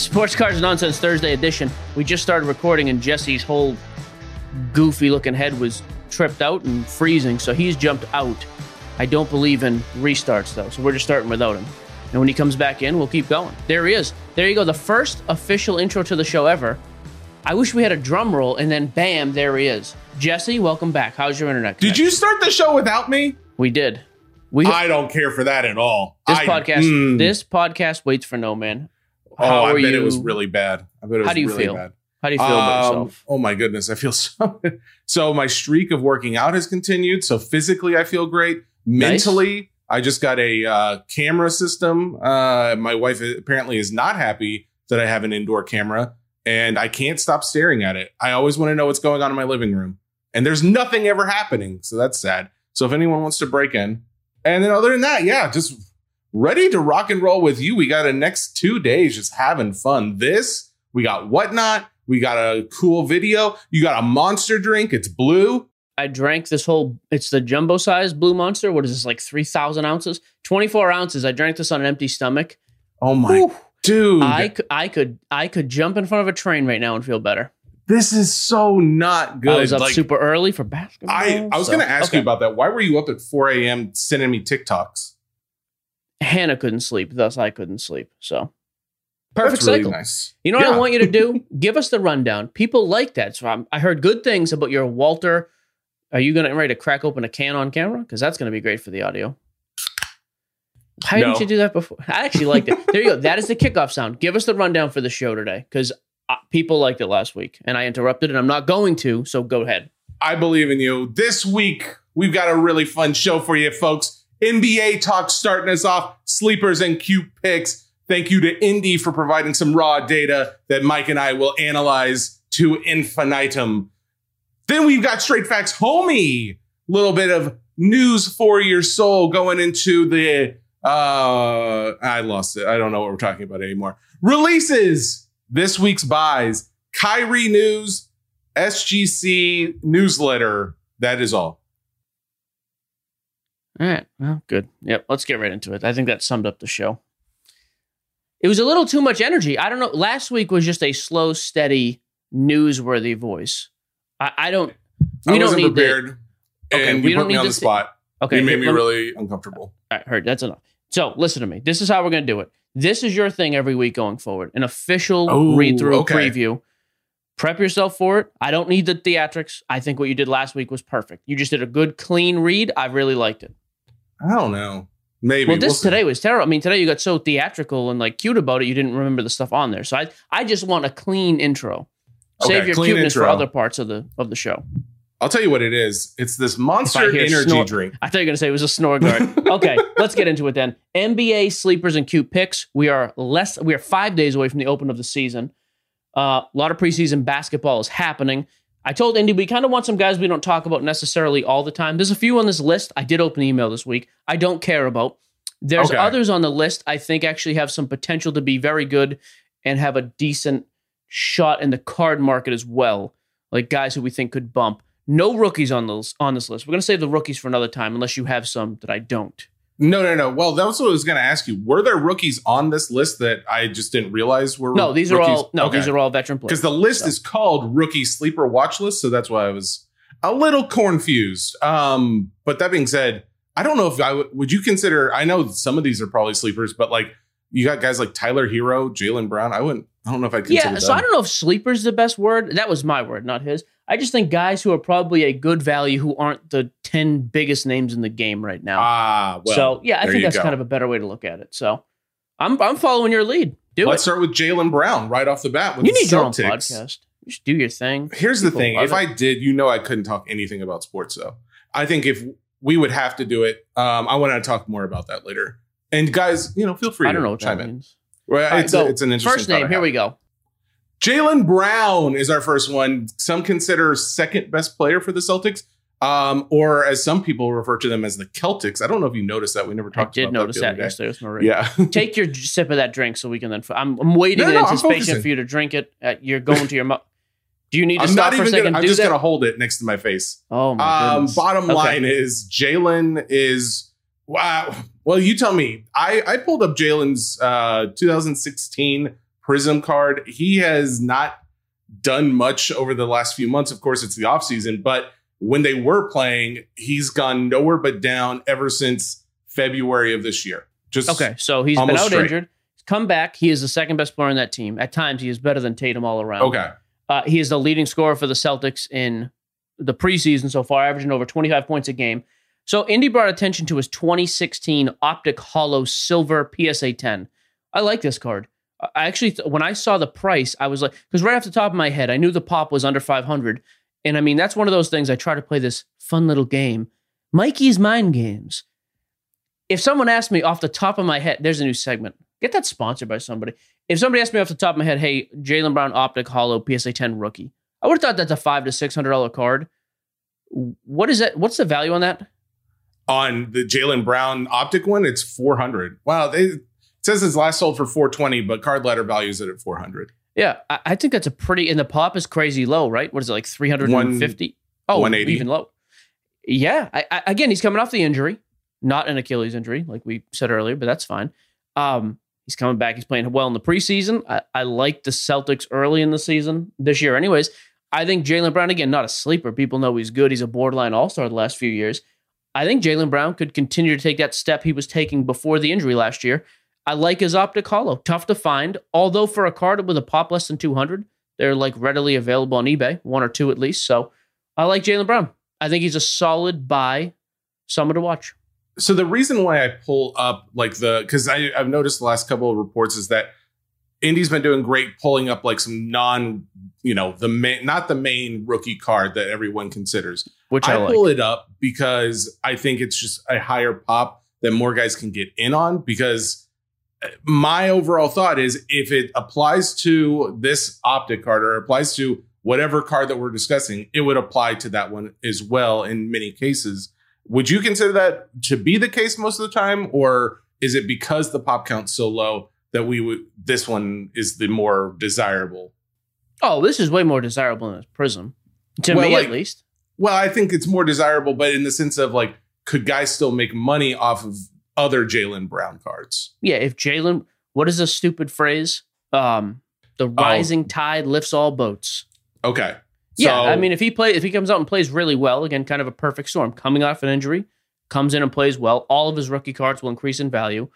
Sports Cars Nonsense Thursday edition. We just started recording, and Jesse's whole goofy looking head was tripped out and freezing, so he's jumped out. I don't believe in restarts, though, so we're just starting without him. And when he comes back in, we'll keep going. There he is. There you go. The first official intro to the show ever. I wish we had a drum roll, and then bam, there he is. Jesse, welcome back. How's your internet? Did you start the show without me? We did. We I don't care for that at all. this I- podcast. mm. This podcast waits for no man. Oh, I are bet you? it was really bad. I bet it was How do you really feel? bad. How do you feel about Um, yourself? Oh my goodness, I feel so. so my streak of working out has continued. So physically, I feel great. Nice. Mentally, I just got a uh, camera system. Uh, my wife apparently is not happy that I have an indoor camera, and I can't stop staring at it. I always want to know what's going on in my living room, and there's nothing ever happening. So that's sad. So if anyone wants to break in, and then other than that, yeah, just ready to rock and roll with you. We got a next two days just having fun. This, we got whatnot. We got a cool video. You got a monster drink. It's blue. I drank this whole. It's the jumbo size Blue Monster. What is this? Like three thousand ounces, twenty four ounces. I drank this on an empty stomach. Oh my Whew. dude. I could, I could, I could jump in front of a train right now and feel better. this is so not good. I was up Like, super early for basketball. I, I was so- going to ask okay. you about that. Why were you up at 4 a.m. sending me TikToks? Hannah couldn't sleep, thus I couldn't sleep. So perfect That's really cycle. nice. You know what Yeah. I want you to do? Give us the rundown. People like that. So I'm, I heard good things about your Walter. Are you going to ready to crack open a can on camera? Because that's going to be great for the audio. Why No. didn't you do that before? I actually liked it. There you go. That is the kickoff sound. Give us the rundown for the show today because uh, people liked it last week and I interrupted and I'm not going to. So go ahead. I believe in you. This week, we've got a really fun show for you, folks. NBA talk starting us off, sleepers and cute picks. Thank you to Indy for providing some raw data that Mike and I will analyze to infinitum. Then we've got Straight Facts Homie. Little bit of news for your soul going into the uh I lost it. I don't know what we're talking about anymore. Releases. This week's buys. Kyrie news, SGC newsletter. That is all. All right. Well, good. Yep. Let's get right into it. I think that summed up the show. It was a little too much energy. I don't know. Last week was just a slow, steady, newsworthy voice. I, I don't. We I don't need prepared. The, okay, and we don't put me need on the spot. okay, you made me let really uncomfortable. All right, heard. That's enough. So listen to me. This is how we're going to do it. This is your thing every week going forward. An official Oh, read through okay. preview. Prep yourself for it. I don't need the theatrics. I think what you did last week was perfect. You just did a good, clean read. I really liked it. I don't know. Maybe. Well, this We'll today was terrible. I mean, today you got so theatrical and like cute about it, you didn't remember the stuff on there. So I, I just want a clean intro. Save Okay, your clean cuteness for other parts of the of the show. I'll tell you what it is. It's this monster energy snort- drink. I thought you were gonna say it was a snore guard. okay, let's get into it then. NBA sleepers and cute picks. We are less. We are five days away from the open of the season. Uh, a lot of preseason basketball is happening. I told Indy we kind of want some guys we don't talk about necessarily all the time. There's a few on this list. I did open the email this week. I don't care about. There's Okay. others on the list I think actually have some potential to be very good and have a decent shot in the card market as well. Like guys who we think could bump. No rookies on those on this list. We're gonna save the rookies for another time, unless you have some that I don't. No, no, no. Well, that's what I was going to ask you. Were there rookies on this list that I just didn't realize were No, these are all no, these are all veteran players. because the list So- is called rookie sleeper watch list, so that's why I was a little confused. Um, but that being said, I don't know if I would. Would you consider? I know some of these are probably sleepers, but like you got guys like Tyler Herro, Jaylen Brown. I wouldn't. I don't know if I'd consider yeah, them. so I don't know if sleeper's is the best word. That was my word, not his. I just think guys who are probably a good value who aren't the 10 biggest names in the game right now. Ah, well. so yeah, I think that's go. kind of a better way to look at it. So I'm I'm following your lead. Do Let's it. start with Jaylen Brown right off the bat. With You need your own Celtics. podcast. You should do your thing. Here's the thing: if it. I did, you know, I couldn't talk anything about sports. Though I think if we would have to do it, um, I want to talk more about that later. And guys, you know, feel free. I don't to know what chime that in. means. Well, All right, it's, go. a, it's an interesting First name, here we go. Jaylen Brown is our first one. Some consider second best player for the Celtics, um, or as some people refer to them as the Celtics. I don't know if you noticed that. We never I talked did about notice the that yesterday with Marie. Yeah. Take your sip of that drink so we can then. I'm, I'm waiting No, in no, I'm anticipation for you to drink it. Uh, you're going to your mouth. Do you need to I'm stop not for a second? gonna, I'm just that? going to hold it next to my face. Oh my Um, bottom Okay. line is Jaylen is wow. Well, you tell me. I I pulled up Jaylen's uh, 2016 Prism card. He has not done much over the last few months. Of course, it's the offseason, but when they were playing, he's gone nowhere but down ever since February of this year. Just Okay, so he's been out straight. injured. Come back. He is the second best player on that team. At times, he is better than Tatum all around. Okay. Uh, he is the leading scorer for the Celtics in the preseason so far, averaging over 25 points a game. So Indy brought attention to his 2016 Optic Holo Silver PSA 10. I like this card. I actually, when I saw the price, I was like, because right off the top of my head, I knew the pop was under 500. And I mean, that's one of those things I try to play this fun little game. Mikey's Mind Games. If someone asked me off the top of my head, there's a new segment. Get that sponsored by somebody. If somebody asked me off the top of my head, hey, Jaylen Brown Optic Holo PSA 10 rookie, I would have thought that's a five to six hundred dollar card. What is that? What's the value on that? On the Jaylen Brown optic one, it's 400. Wow. They, says it's last sold for 420, but Card Ladder values it at 400. Yeah, I, I think that's a pretty. And the pop is crazy low, right? What is it like three hundred and fifty? Oh, 180. even low. Yeah. I, I, again, he's coming off the injury, not an Achilles injury, like we said earlier, but that's fine. Um, he's coming back. He's playing well in the preseason. I, I like the Celtics early in the season this year. Anyways, I think Jaylen Brown again, not a sleeper. People know he's good. He's a borderline All Star the last few years. I think Jaylen Brown could continue to take that step he was taking before the injury last year. I like his optic holo. Tough to find, although for a card with a pop less than 200, they're like readily available on eBay, one or two at least. So I like Jaylen Brown. I think he's a solid buy, someone to watch. so the reason why I pull up like the because I've noticed the last couple of reports is that Indy's been doing great pulling up like some non, you know, the main not the main rookie card that everyone considers. Which I, I, like. pull it up because I think it's just a higher pop that more guys can get in on because my overall thought is if it applies to this optic card or applies to whatever card that we're discussing, it would apply to that one as well in many cases. Would you consider that to be the case most of the time, or is it because the pop count's so low that we would this one is the more desirable? Oh, this is way more desirable than a Prism. To Well, me, like- at least. Well, I think it's more desirable, but in the sense of like, could guys still make money off of other Jaylen Brown cards? Yeah, if Jaylen, what is a stupid phrase? Um, the Oh. rising tide lifts all boats. Okay. Yeah, I mean, if he play, if he comes out and plays really well, again, kind of a perfect storm, coming off an injury, comes in and plays well, all of his rookie cards will increase in value.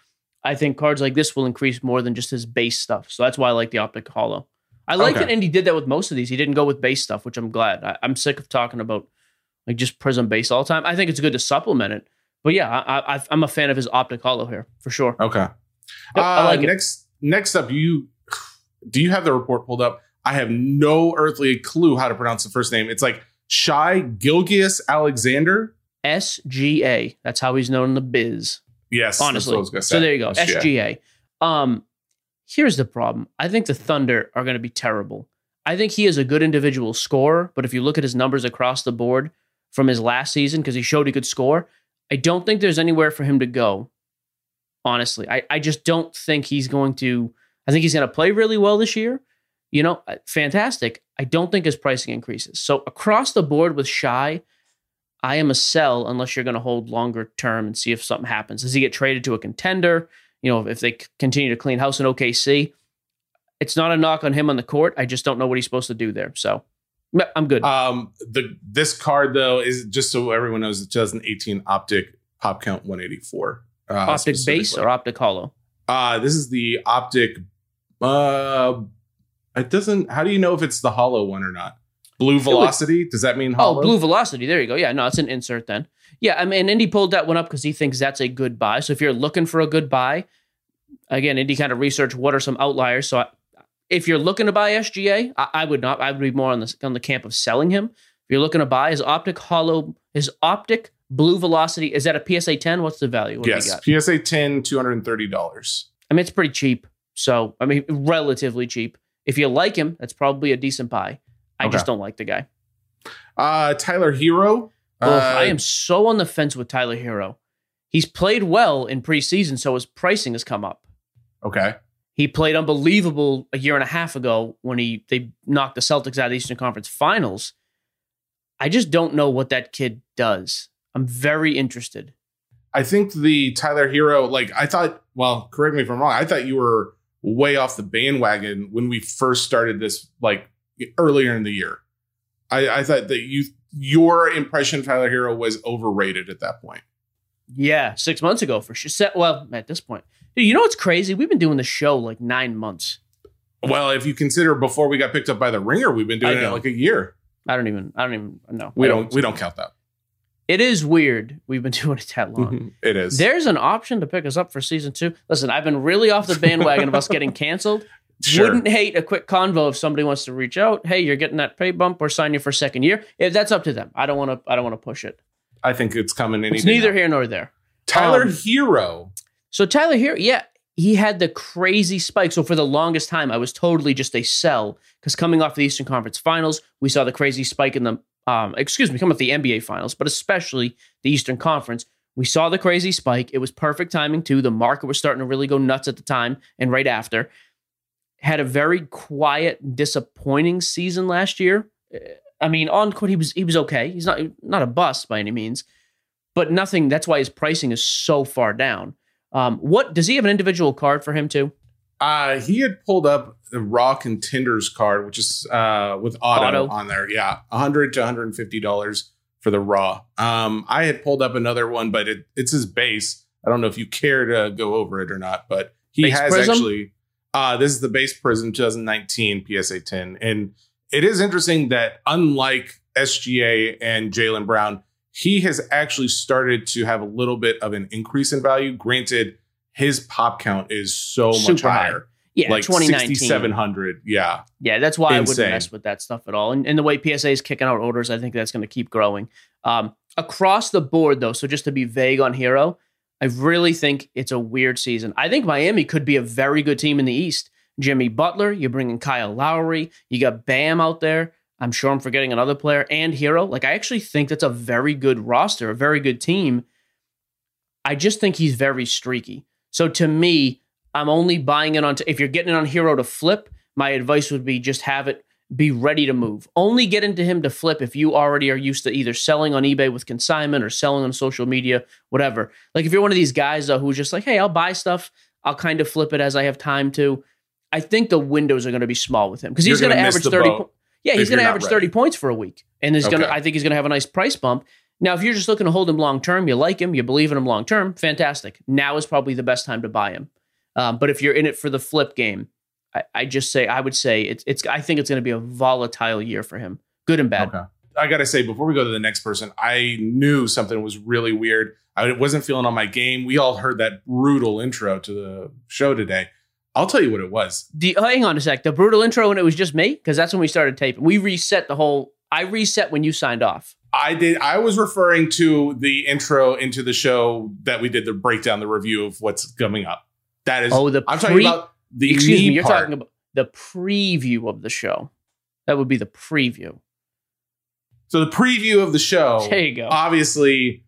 I think cards like this will increase more than just his base stuff. So that's why I like the optic holo. I like Okay. that Indy did that with most of these. He didn't go with base stuff, which I'm glad. I, I'm sick of talking about like just prism base all the time. I think it's good to supplement it, but yeah, I, I, I'm a fan of his optic holo here for sure. Okay. Yep, I Uh, like it. next, next up, you do you have the report pulled up? I have no earthly clue how to pronounce the first name. It's like Shy Gilgius Alexander. SGA. That's how he's known in the biz. Yes, that's what honestly. I So there you go. SGA. SGA. Um, here's the problem. I think the Thunder are going to be terrible. I think he is a good individual scorer, but if you look at his numbers across the board from his last season, because he showed he could score, I don't think there's anywhere for him to go. Honestly, I, I just don't think he's going to. I think he's going to play really well this year. You know, uh, fantastic. I don't think his pricing increases. So across the board with Shai, I am a sell unless you're going to hold longer term and see if something happens. Does he get traded to a contender? You know, if they continue to clean house in OKC, it's not a knock on him on the court. I just don't know what he's supposed to do there. So I'm good. Um, the this card though is just so everyone knows, the 2018 optic pop count 184. Uh, optic base or optic holo? Uh, this is the optic. Uh, it doesn't. How do you know if it's the holo one or not? Blue velocity. Does that mean holo? Oh, blue velocity. There you go. Yeah, no, it's an insert then. Yeah, I mean, Indy pulled that one up because he thinks that's a good buy. So if you're looking for a good buy, again, Indy kind of researched what are some outliers. So I, if you're looking to buy SGA, I, I would not. I would be more on the on the camp of selling him. If you're looking to buy his optic holo, his optic blue velocity is that a PSA 10? What's the value? What Yes? PSA 10, two hundred and thirty dollars. I mean, it's pretty cheap. So I mean, relatively cheap. If you like him, that's probably a decent buy. I just don't like the guy. Uh, Tyler Herro. Ugh, Uh, I am so on the fence with Tyler Herro. He's played well in preseason, so his pricing has come up. okay. He played unbelievable a year and a half ago when he they knocked the Celtics out of the Eastern Conference Finals. I just don't know what that kid does. I'm very interested. I think the Tyler Herro, like I thought. Well, correct me if I'm wrong. I thought you were way off the bandwagon when we first started this, like earlier in the year. I, I thought that you your impression of Tyler Herro was overrated at that point. Yeah, six months ago for sure. Well, at this point, dude, you know what's crazy? We've been doing the show like nine months. Well, if you consider before we got picked up by the Ringer, we've been doing I it like a year. I don't even. I don't even know. We don't we don't count that. It is weird. We've been doing it that long. it is. There's an option to pick us up for season two. Listen, I've been really off the bandwagon of us getting canceled. Sure. Wouldn't hate a quick convo if somebody wants to reach out. Hey, you're getting that pay bump or sign you for second year. If that's up to them. I don't want to. I don't want to push it. I think it's coming any It's neither now. here nor there. Tyler Um, Herro. So Tyler here, yeah, he had the crazy spike. So for the longest time, I was totally just a sell because coming off the Eastern Conference Finals, we saw the crazy spike in the um, excuse me, coming off the NBA Finals, but especially the Eastern Conference. We saw the crazy spike. It was perfect timing too. The market was starting to really go nuts at the time and right after. Had a very quiet, disappointing season last year. I mean, on court he was he was okay. He's not not a bust by any means, but nothing. That's why his pricing is so far down. Um, what does he have an individual card for him too? Uh, he had pulled up the raw contenders card, which is uh, with auto, Auto. on there. Yeah, 100 to 150 dollars for the raw. Um, I had pulled up another one, but it, it's his base. I don't know if you care to go over it or not, but he Base has Prism? actually. Uh, this is the base prism 2019 PSA 10, and it is interesting that unlike SGA and Jaylen Brown, he has actually started to have a little bit of an increase in value. Granted, his pop count is so much Super high. higher Yeah, like 2019. 6700 yeah Yeah, that's why I wouldn't mess with that stuff at all. And, and the way PSA is kicking out orders, I think that's going to keep growing. Um, across the board, though, so just to be vague on Herro, I really think it's a weird season. I think Miami could be a very good team in the East. Jimmy Butler, you're bringing Kyle Lowry, you got Bam out there. I'm sure I'm forgetting another player and Herro. Like, I actually think that's a very good roster, a very good team. I just think he's very streaky. So to me, I'm only buying it on. if you're getting it on Herro to flip, my advice would be just have it be ready to move. Only get into him to flip if you already are used to either selling on eBay with consignment or selling on social media, whatever. Like if you're one of these guys though, who's just like, hey, I'll buy stuff, I'll kind of flip it as I have time to. I think the windows are going to be small with him because he's going to average 30. boat po- yeah, he's going to average ready. 30 points for a week. And he's going to I think he's going to have a nice price bump. Now, if you're just looking to hold him long term, you like him, you believe in him long term, fantastic. Now is probably the best time to buy him. Um, but if you're in it for the flip game, I, I just say I would say it's it's. I think it's going to be a volatile year for him, good and bad. okay I gotta say, before we go to the next person, I knew something was really weird. I wasn't feeling on my game. We all heard that brutal intro to the show today. I'll tell you what it was. The, oh, hang on a sec. The brutal intro when it was just me, because that's when we started taping. We reset the whole. I reset when you signed off. I did. I was referring to the intro into the show that we did the breakdown, the review of what's coming up. That is. Oh, the I'm talking about the Excuse me, you're part. talking about the preview of the show. That would be the preview. So the preview of the show. There you go. Obviously,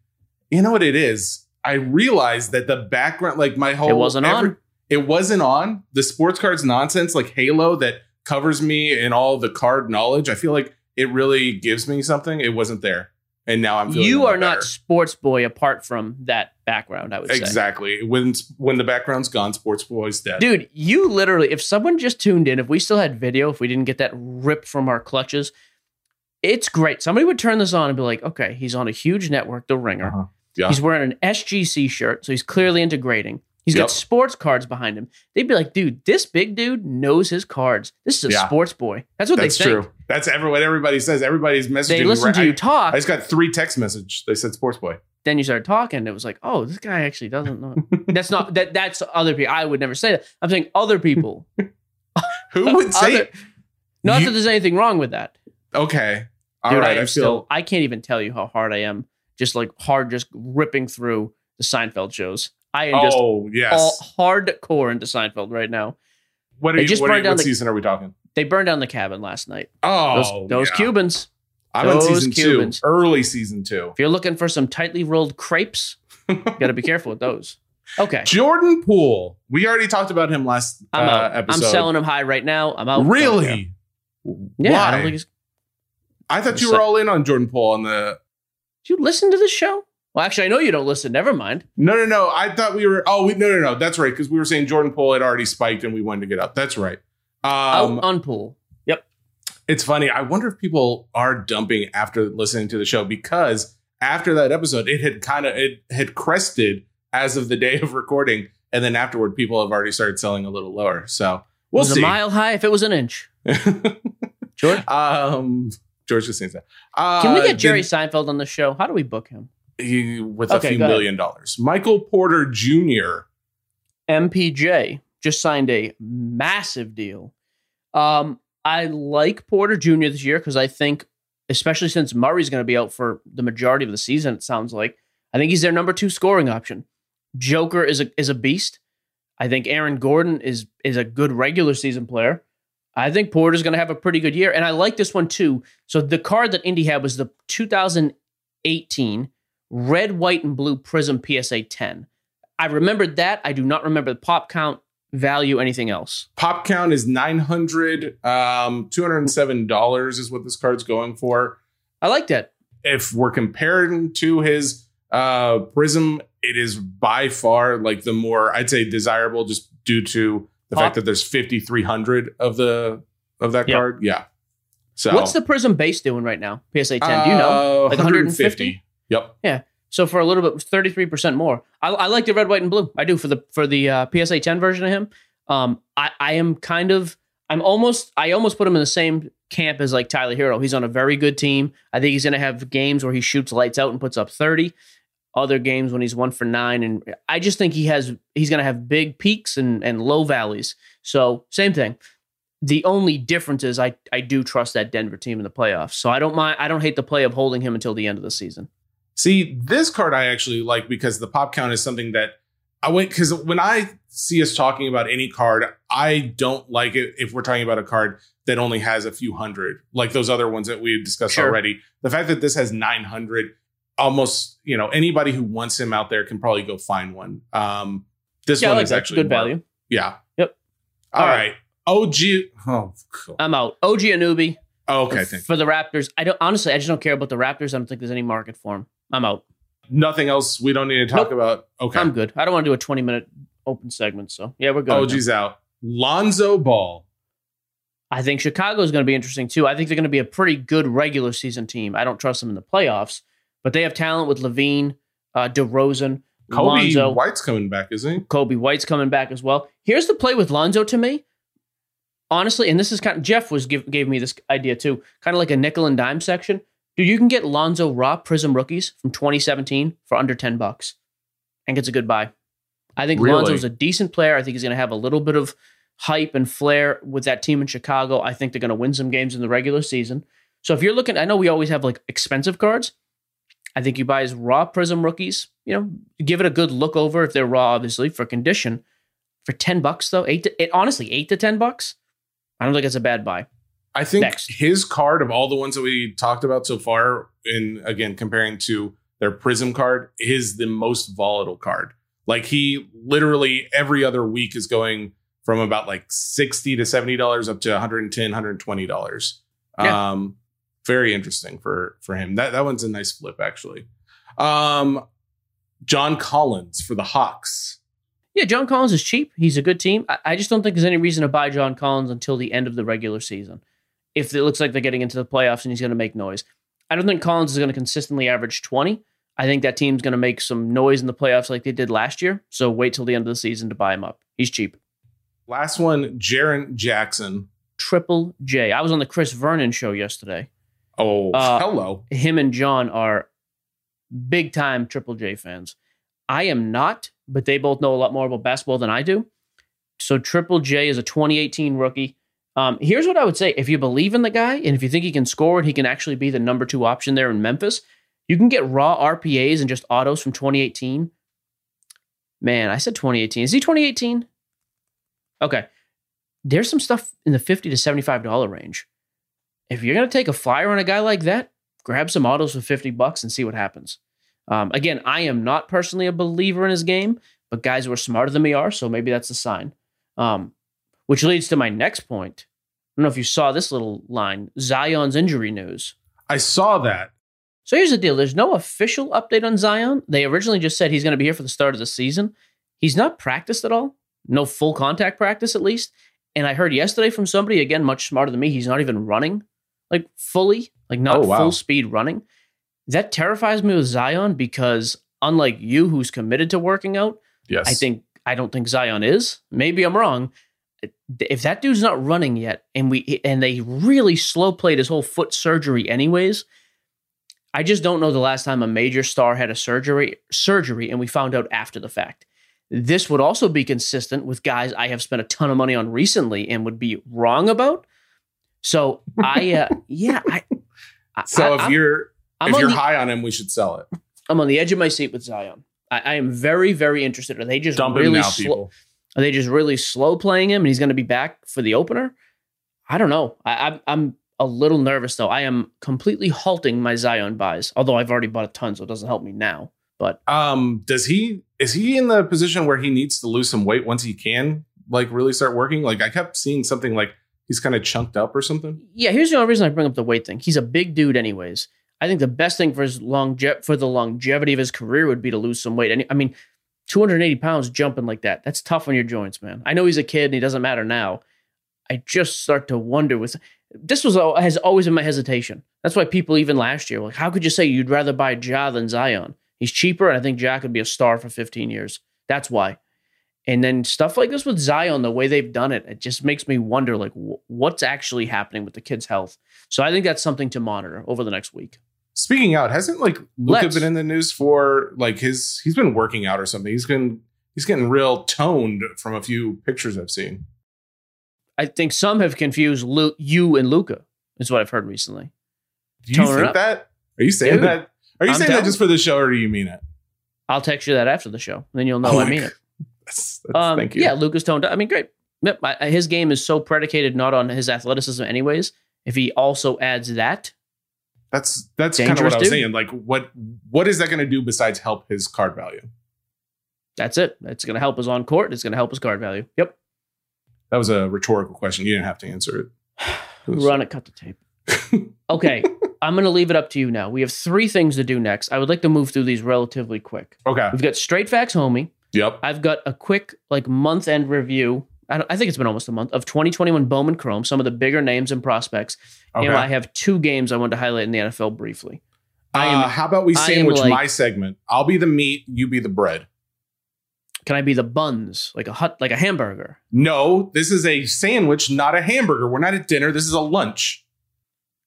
you know what it is. I realized that the background, like my whole, It wasn't on. It wasn't on the sports cards nonsense, like Halo, that covers me in all the card knowledge. I feel like it really gives me something. It wasn't there, and now I'm. feeling you are not sports boy apart from that background. I would say. exactly when when the background's gone. Sports boy's dead. Dude, you literally, if someone just tuned in, if we still had video, if we didn't get that ripped from our clutches, it's great. Somebody would turn this on and be like, okay, he's on a huge network, The Ringer. Uh-huh. Yeah. He's wearing an SGC shirt, so he's clearly into grading. He's Yep. got sports cards behind him. They'd be like, dude, this big dude knows his cards. This is a Yeah. sports boy. That's what That's they think. That's true. That's every, what everybody says. Everybody's messaging. They listen to I- you talk. I just got three text message. They said sports boy. then you started talking. It was like, oh, this guy actually doesn't know. that's not that. That's other people. I would never say that. I'm saying other people. Who would say? Other- Not You- that there's anything wrong with that. okay, all Dude, right. I I feel still. I can't even tell you how hard I am. Just like hard, just ripping through the Seinfeld shows. I am just oh yes. hardcore into Seinfeld right now. what are they you, just what, burned you- down what the- season are we talking? They burned down the cabin last night. Oh, Those, those yeah. Cubans. I'm in those season Cubans. two, early season two. If you're looking for some tightly rolled crepes, you got to be careful with those. Okay, Jordan Poole. We already talked about him last I'm uh, episode. I'm selling him high right now. I'm out. Really? Yeah, Why? I don't think it's. I thought you were all in on Jordan Poole on the. Do you listen to the show? Well, actually, I know you don't listen. Never mind. No, no, no. I thought we were. Oh, we, no, no, no. That's right. Because we were saying Jordan Poole had already spiked and we wanted to get up. That's right. Um, out on pool. Yep. it's funny. I wonder if people are dumping after listening to the show because after that episode, it had kind of it had crested as of the day of recording, and then afterward, people have already started selling a little lower. So It we'll was see. a mile high if it was an inch. George, um, George Costanza. Uh, can we get Jerry did- Seinfeld on the show? How do we book him? He- with Okay, a few go ahead. million dollars? Michael Porter Jr. MPJ just signed a massive deal. Um, I like Porter Jr. this year because I think, especially since Murray's going to be out for the majority of the season, it sounds like I think he's their number two scoring option. Joker is a is a beast. I think Aaron Gordon is is a good regular season player. I think Porter's going to have a pretty good year, and I like this one too. So the card that Indy had was the 2018 red, white, and blue Prism PSA 10. I remembered that. I do not remember the pop count, value, anything else. Pop count is nine hundred. Um, two hundred and seven dollars is what this card's going for. I like that. if we're comparing to his uh prism it is by far like the more i'd say desirable just due to the Pop- fact that there's 5300 of the of that Yep. card yeah so What's the Prism base doing right now? PSA 10. Do you know? Uh, Like 150? Yep Yeah. So for a little bit, 33% more. I, I like the red, white, and blue. I do for the for the uh, PSA 10 version of him. Um, I, I am kind of I'm almost I almost put him in the same camp as like Tyler Herro. He's on a very good team. I think he's gonna have games where he shoots lights out and puts up 30. Other games when he's one for nine. And I just think he has he's gonna have big peaks and, and low valleys. So same thing. The only difference is I, I do trust that Denver team in the playoffs. So I don't mind I don't hate the play of holding him until the end of the season. See this card i actually like because the pop count is something that i went because when i see us talking about any card i don't like it if we're talking about a card that only has a few hundred like those other ones that we discussed Sure. already the fact that this has 900 almost you know anybody who wants him out there can probably go find one um this Yeah, one like is that. actually good more- value. yeah Yep. all All right. right. og oh cool. I'm out. OG Anubi. Oh, okay you. For the Raptors. I don't honestly I just don't care about the Raptors. I don't think there's any market for them. I'm out. nothing else we don't need to talk Nope. about okay I'm good. I don't want to do a 20 minute open segment. So yeah, we're good. og's out lonzo ball I think Chicago is going to be interesting too. I think they're going to be a pretty good regular season team. I don't trust them in the playoffs, but they have talent with LaVine, uh, DeRozan, Coby Lonzo. white's coming back isn't he Coby White's coming back as well. Here's the play with Lonzo to me. Honestly, and this is kind of Jeff was give, gave me this idea too, kind of like a nickel and dime section. Dude, you can get Lonzo Raw Prism rookies from 2017 for under 10 bucks and it's a good buy. I think Really? Lonzo's a decent player. I think he's going to have a little bit of hype and flair with that team in Chicago. I think they're going to win some games in the regular season. So if you're looking, I know we always have like expensive cards. I think you buy his raw Prism rookies. You know, give it a good look over if they're raw, obviously for condition. For 10 bucks though, eight to, it, honestly, eight to 10 bucks. I don't think it's a bad buy. I think Next. his card of all the ones that we talked about so far, in again comparing to their Prism card, is the most volatile card. Like he literally every other week is going from about like sixty to seventy dollars up to 110 120 dollars. Yeah. Um, very interesting for for him. That that one's a nice flip actually. Um, John Collins for the Hawks. Yeah, John Collins is cheap. He's a good team. I, I just don't think there's any reason to buy John Collins until the end of the regular season. If it looks like they're getting into the playoffs and he's going to make noise, I don't think Collins is going to consistently average 20. I think that team's going to make some noise in the playoffs like they did last year. So wait till the end of the season to buy him up. He's cheap. Last one, Jaren Jackson. Triple J. I was on the Chris Vernon show yesterday. Oh, Uh, hello. Him and John are big time Triple J fans. I am not, but they both know a lot more about basketball than I do. So Triple J is a 2018 rookie. Um, here's what I would say: if you believe in the guy and if you think he can score and he can actually be the number two option there in Memphis, you can get raw RPAs and just autos from 2018. Man, I said 2018. Is he 2018? Okay. There's some stuff in the 50 to 75 dollar range. If you're gonna take a flyer on a guy like that, grab some autos for 50 bucks and see what happens. Um, again, I am not personally a believer in his game, but guys who are smarter than me are, so maybe that's a sign. Um, which leads to my next point. I don't know if you saw this little line Zion's injury news. I saw that. So here's the deal there's no official update on Zion. They originally just said he's going to be here for the start of the season. He's not practiced at all, no full contact practice at least. And I heard yesterday from somebody, again, much smarter than me, he's not even running like fully, like not Oh, wow. full speed running. That terrifies me with Zion because unlike you, who's committed to working out, Yes. I think I don't think Zion is. Maybe I'm wrong. If that dude's not running yet, and we and they really slow played his whole foot surgery anyways, I just don't know the last time a major star had a surgery surgery and we found out after the fact. This would also be consistent with guys I have spent a ton of money on recently and would be wrong about. So I, uh, yeah, I. I- So I- if I'm- you're I'm if you're the- high on him, we should sell it. I'm on the edge of my seat with Zion. I, I am very, very interested. Are they just Dump him really now, slow? Are they just really slow playing him, and he's going to be back for the opener? I don't know. I, I'm I'm a little nervous though. I am completely halting my Zion buys, although I've already bought a ton, so it doesn't help me now. But Um, does he is he in the position where he needs to lose some weight once he can like really start working? Like I kept seeing something like he's kind of chunked up or something. yeah, here's the only reason I bring up the weight thing. He's a big dude, anyways. I think the best thing for his longe- for the longevity of his career would be to lose some weight. And I mean, 280 pounds jumping like that, that's tough on your joints, man. I know he's a kid and he doesn't matter now. I just start to wonder with this was has always been my hesitation. That's why people even last year like, how could you say you'd rather buy Ja than Zion? He's cheaper, and I think Ja could be a star for 15 years. That's why. And then stuff like this with Zion, the way they've done it, it just makes me wonder like wh- what's actually happening with the kid's health. So I think that's something to monitor over the next week. Speaking out, hasn't like Luka Let's. been in the news for like his he's been working out or something. He's been he's getting real toned from a few pictures I've seen. I think some have confused Lu- you and Luka. Is what I've heard recently. Do you Tone think that? Are you saying Dude, that? Are you I'm saying that just for the show or do you mean it? I'll text you that after the show, then you'll know Oh I mean God. it. That's, that's, Um, thank you. Yeah, Luka's toned up. I mean, great. Yep, His game is so predicated not on his athleticism, anyways. If he also adds that, That's that's kind of what I was dude. saying. Like what what is that going to do besides help his card value? that's it. It's going to help us on court. It's going to help his card value. Yep. That was a rhetorical question. You didn't have to answer it. It was- Run it, cut the tape. Okay, I'm going to leave it up to you now. We have three things to do next. I would like to move through these relatively quick. Okay. We've got straight facts, homie. Yep. I've got a quick like month end review. I, don't, I think it's been almost a month of 2021 Bowman Chrome, some of the bigger names and prospects. Okay. And I have two games I want to highlight in the NFL briefly. I am- uh, how about we sandwich like- my segment? I'll be the meat, you be the bread. Can I be the buns, like a hut, like a hamburger? No, this is a sandwich, not a hamburger. We're not at dinner. This is a lunch.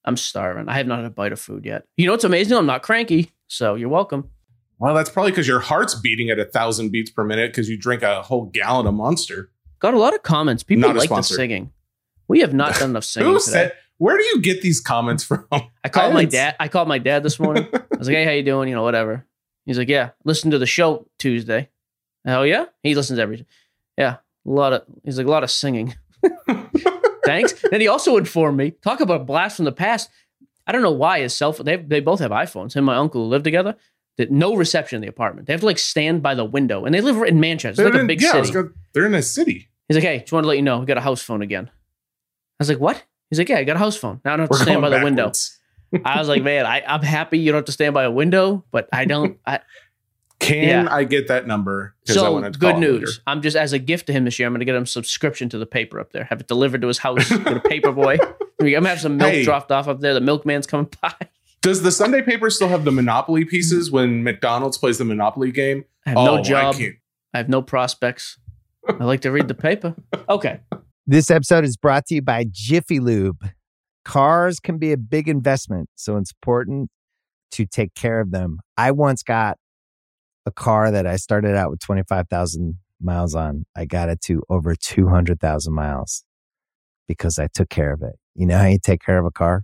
I'm starving. I have not had a bite of food yet. You know what's amazing? I'm not cranky, so you're welcome. Well, that's probably because your heart's beating at a thousand beats per minute because you drink a whole gallon of Monster. Got a lot of comments. People Not like the singing. We have not done enough singing Who today. said? Where do you get these comments from? I called my dad. I called my dad this morning. I was like, "Hey, how you doing? You know, whatever." He's like, "Yeah, listen to the show Tuesday." Oh yeah, he listens every. Yeah, a lot of. He's like a lot of singing. Thanks. Then he also informed me. Talk about a blast from the past. I don't know why his cell phone. They they both have iPhones. Him and my uncle who live together. That no reception in the apartment. They have to like stand by the window, and they live in Manchester. It's like They're a in- big yeah, city. gonna- they're in a city. He's like, "Hey, just want to let you know, we got a house phone again." I was like, "What?" He's like, "Yeah, I got a house phone. Now I don't have to stand by going the window." I was like, man, I, I'm happy you don't have to stand by a window, but I don't. I, Can Yeah. I get that number? So good news. I'm just as a gift to him this year. I'm going to get him a subscription to the paper up there. Have it delivered to his house. Get a paper boy. I'm going to have some milk Hey. dropped off up there. The milkman's coming by. Does the Sunday paper still have the Monopoly pieces mm. when McDonald's plays the Monopoly game? I have oh, no job. I. I have no prospects. I like to read the paper. Okay. This episode is brought to you by Jiffy Lube. Cars can be a big investment, so it's important to take care of them. I once got a car that I started out with 25,000 miles on. I got it to over 200,000 miles because I took care of it. You know how you take care of a car?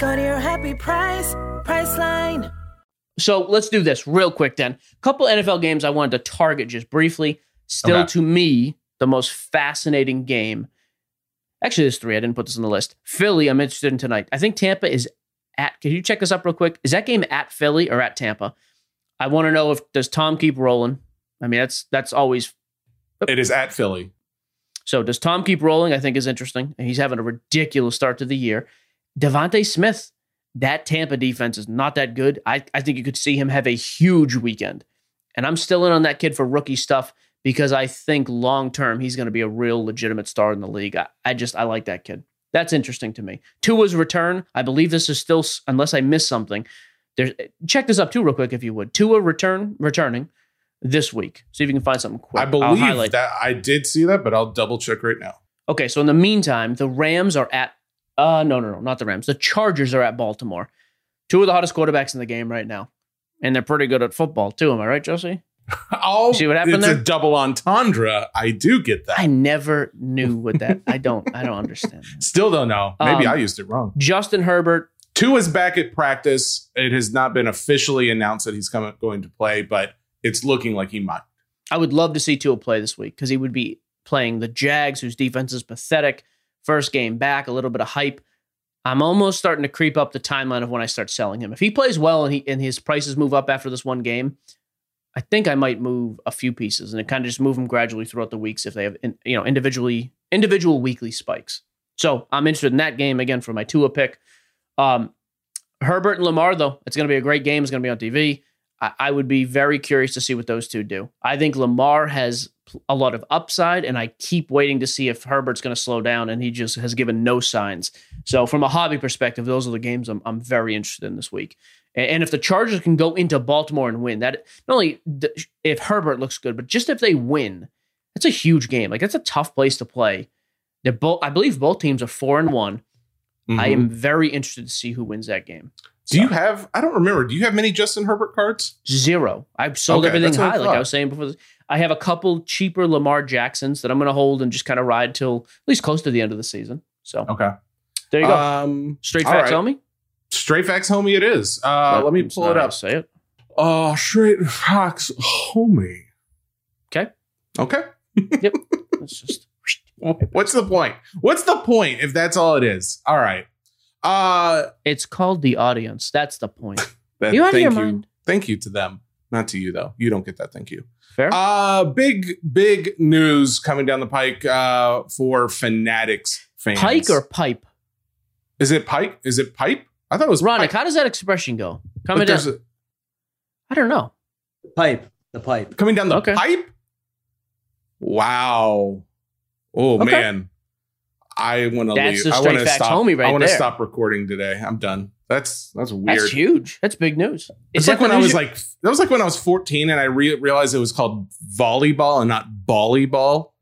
Go to your happy price, Priceline. So let's do this real quick then. A couple NFL games I wanted to target just briefly. Still, Okay. to me, the most fascinating game. Actually, there's three. I didn't put this on the list. Philly, I'm interested in tonight. I think Tampa is at. Can you check this up real quick? Is that game at Philly or at Tampa? I want to know if does Tom keep rolling. I mean, that's that's always It is at Philly. so. Does Tom keep rolling? I think is interesting. He's having a ridiculous start to the year. DeVonta Smith, that Tampa defense is not that good. I, I think you could see him have a huge weekend. And I'm still in on that kid for rookie stuff because I think long term he's going to be a real legitimate star in the league. I, I just I like that kid. That's interesting to me. Tua's return. I believe this is still unless I miss something. There's check this up too real quick if you would. Tua return returning this week. See if you can find something quick. I believe that I did see that, but I'll double check right now. Okay, so in the meantime, the Rams are at uh no no no not the Rams. The Chargers are at Baltimore. Tua of the hottest quarterbacks in the game right now. And they're pretty good at football too, am I right, Josie? Oh, See what happened it's there? a double entendre. I do get that. I never knew what that I don't I don't understand. that. Still don't know. Maybe Um, I used it wrong. Justin Herbert, Two is back at practice. It has not been officially announced that he's coming going to play, but it's looking like he might. I would love to see Tua play this week because he would be playing the Jags, whose defense is pathetic. First game back, a little bit of hype. I'm almost starting to creep up the timeline of when I start selling him. If he plays well and he and his prices move up after this one game, I think I might move a few pieces and kind of just move them gradually throughout the weeks if they have in- you know individually individual weekly spikes. So I'm interested in that game again for my Tua pick. Um, Herbert and Lamar though, it's going to be a great game. It's going to be on TV. I, I would be very curious to see what those two do. I think Lamar has a lot of upside, and I keep waiting to see if Herbert's going to slow down, and he just has given no signs. So, from a hobby perspective, those are the games I'm, I'm very interested in this week. And, and if the Chargers can go into Baltimore and win, that not only if Herbert looks good, but just if they win, that's a huge game. Like that's a tough place to play. They're both, I believe, both teams are four and one. I Mhm. am very interested to see who wins that game. Do you have? I don't remember. Do you have many Justin Herbert cards? Zero. I've sold Okay, everything that's what I high, like. I was saying before. I have a couple cheaper Lamar Jacksons that I'm going to hold and just kind of ride till at least close to the end of the season. So Okay. there you go. Um, Straight facts, right. homie. Straight facts, homie. It is. Uh, let me It's pull it up. Say it. Oh, straight facts, homie. Okay. Okay. Yep. It's just What's the point? What's the point if that's all it is? All right. Uh, it's called the audience. That's the point. that- You out of thank your you. mind? Thank you to them, not to you though. You don't get that. Thank you. Fair. Uh, big big news coming down the pike uh, for Fanatics fans. Pike or pipe? is it Pike? Is it pipe? I thought it was Ronick, Pike. how does that expression go? But Coming down. there's a- I don't know. Pipe. The pipe. coming down the Okay. pipe. Wow. Oh Okay. man. I want to leave. I want to stop. homie right I want to stop recording today. I'm done. That's that's weird. That's huge. That's big news. It's like when I was you- like that was like when I was 14 and I re- realized it was called volleyball and not volleyball.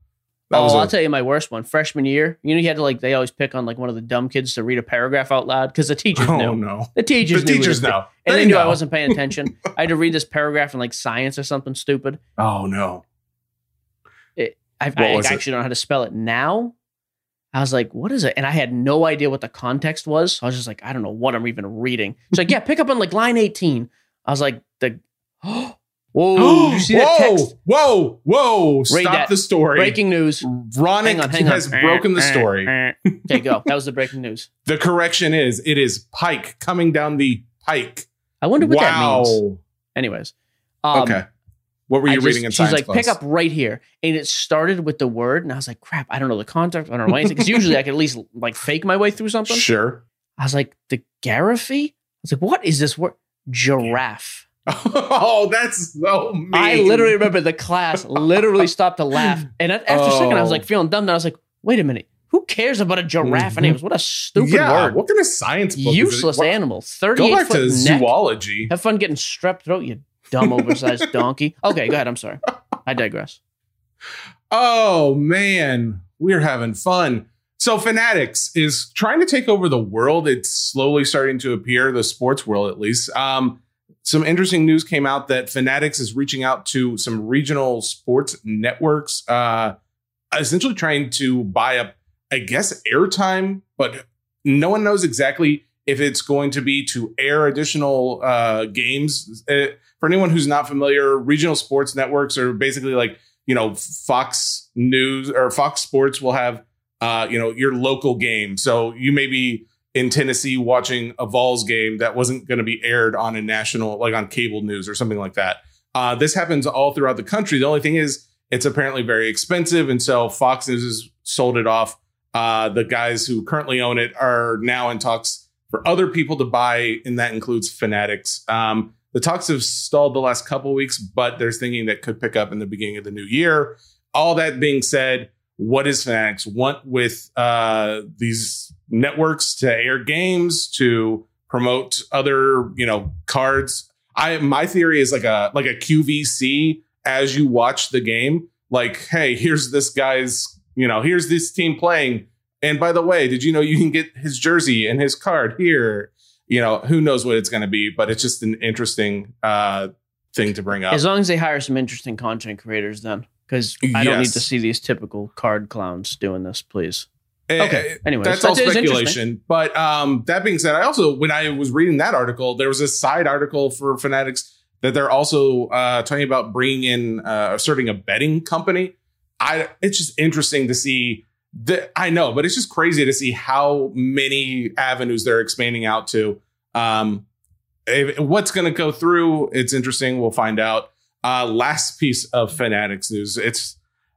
That oh, was a- I'll tell you my worst one. Freshman year, you know, you had to like they always pick on like one of the dumb kids to read a paragraph out loud because the teachers oh knew. no. The teachers The teachers it- know. and They they knew I wasn't paying attention. I had to read this paragraph in like science or something stupid. Oh no. I, What I was it? actually don't know how to spell it now. I was like, what is it? And I had no idea what the context was. So I was just like, I don't know what I'm even reading. She's like, yeah, pick up on like line 18. I was like, the whoa, you see that whoa, text? whoa, whoa! Read Stop that. the story. Breaking news. Ronick Hang on, hang on. has broken the eh, story. Eh, eh. okay, go. That was the breaking news. The correction is it is Pike coming down the pike. I wonder what wow. that means. Anyways. Um, okay. What were I you just- reading in she's science like, class? pick up right here. And it started with the word. And I was like, crap, I don't know the context. I don't know anything. Because usually I could at least like fake my way through something. Sure. I was like, the Garify? I was like, what is this word? Giraffe. oh, that's so mean. I literally remember the class literally stopped to laugh. And after a second, I was Oh. like feeling dumb. Then I was like, wait a minute. Who cares about a giraffe? Mhm. Anyways, what a stupid yeah, word. What kind of science book? Useless animal. Go 38 back foot to neck. zoology. Have fun getting strep throat, you dumb oversized donkey. Okay, go ahead. I'm sorry. I digress. Oh man, we're having fun. So Fanatics is trying to take over the world. It's slowly starting to appear, the sports world at least. Um, some interesting news came out that Fanatics is reaching out to some regional sports networks, uh, essentially trying to buy up, I guess, airtime, but no one knows exactly if it's going to be to air additional uh, games. Uh, for anyone who's not familiar, regional sports networks are basically like you know Fox News or Fox Sports will have uh, you know your local game. So you may be in Tennessee watching a Vols game that wasn't going to be aired on a national like on cable news or something like that. Uh, this happens all throughout the country. The only thing is it's apparently very expensive, and so Fox News has sold it off. Uh, the guys who currently own it are now in talks for other people to buy, and that includes Fanatics. Um, the talks have stalled the last couple weeks, but there's thinking that could pick up in the beginning of the new year. All that being said, what is Fanatics want with uh, these networks to air games to promote other you know cards? I my theory is like a like a QVC as you watch the game. Like, hey, here's this guy's you know here's this team playing, and by the way, did you know you can get his jersey and his card here? You know, who knows what it's going to be, but it's just an interesting uh, thing to bring up. As long as they hire some interesting content creators, then. Because I don't need to see these typical card clowns doing this, please. Eh, Okay. Anyway, that's that all speculation. But um, that being said, I also when I was reading that article, there was a side article for Fanatics that they're also uh, talking about bringing in uh, starting a betting company. I it's just interesting to see. That I know, but it's just crazy to see how many avenues they're expanding out to. Um, if- what's going to go through? It's interesting. We'll find out. Uh, last piece of Fanatics news. It's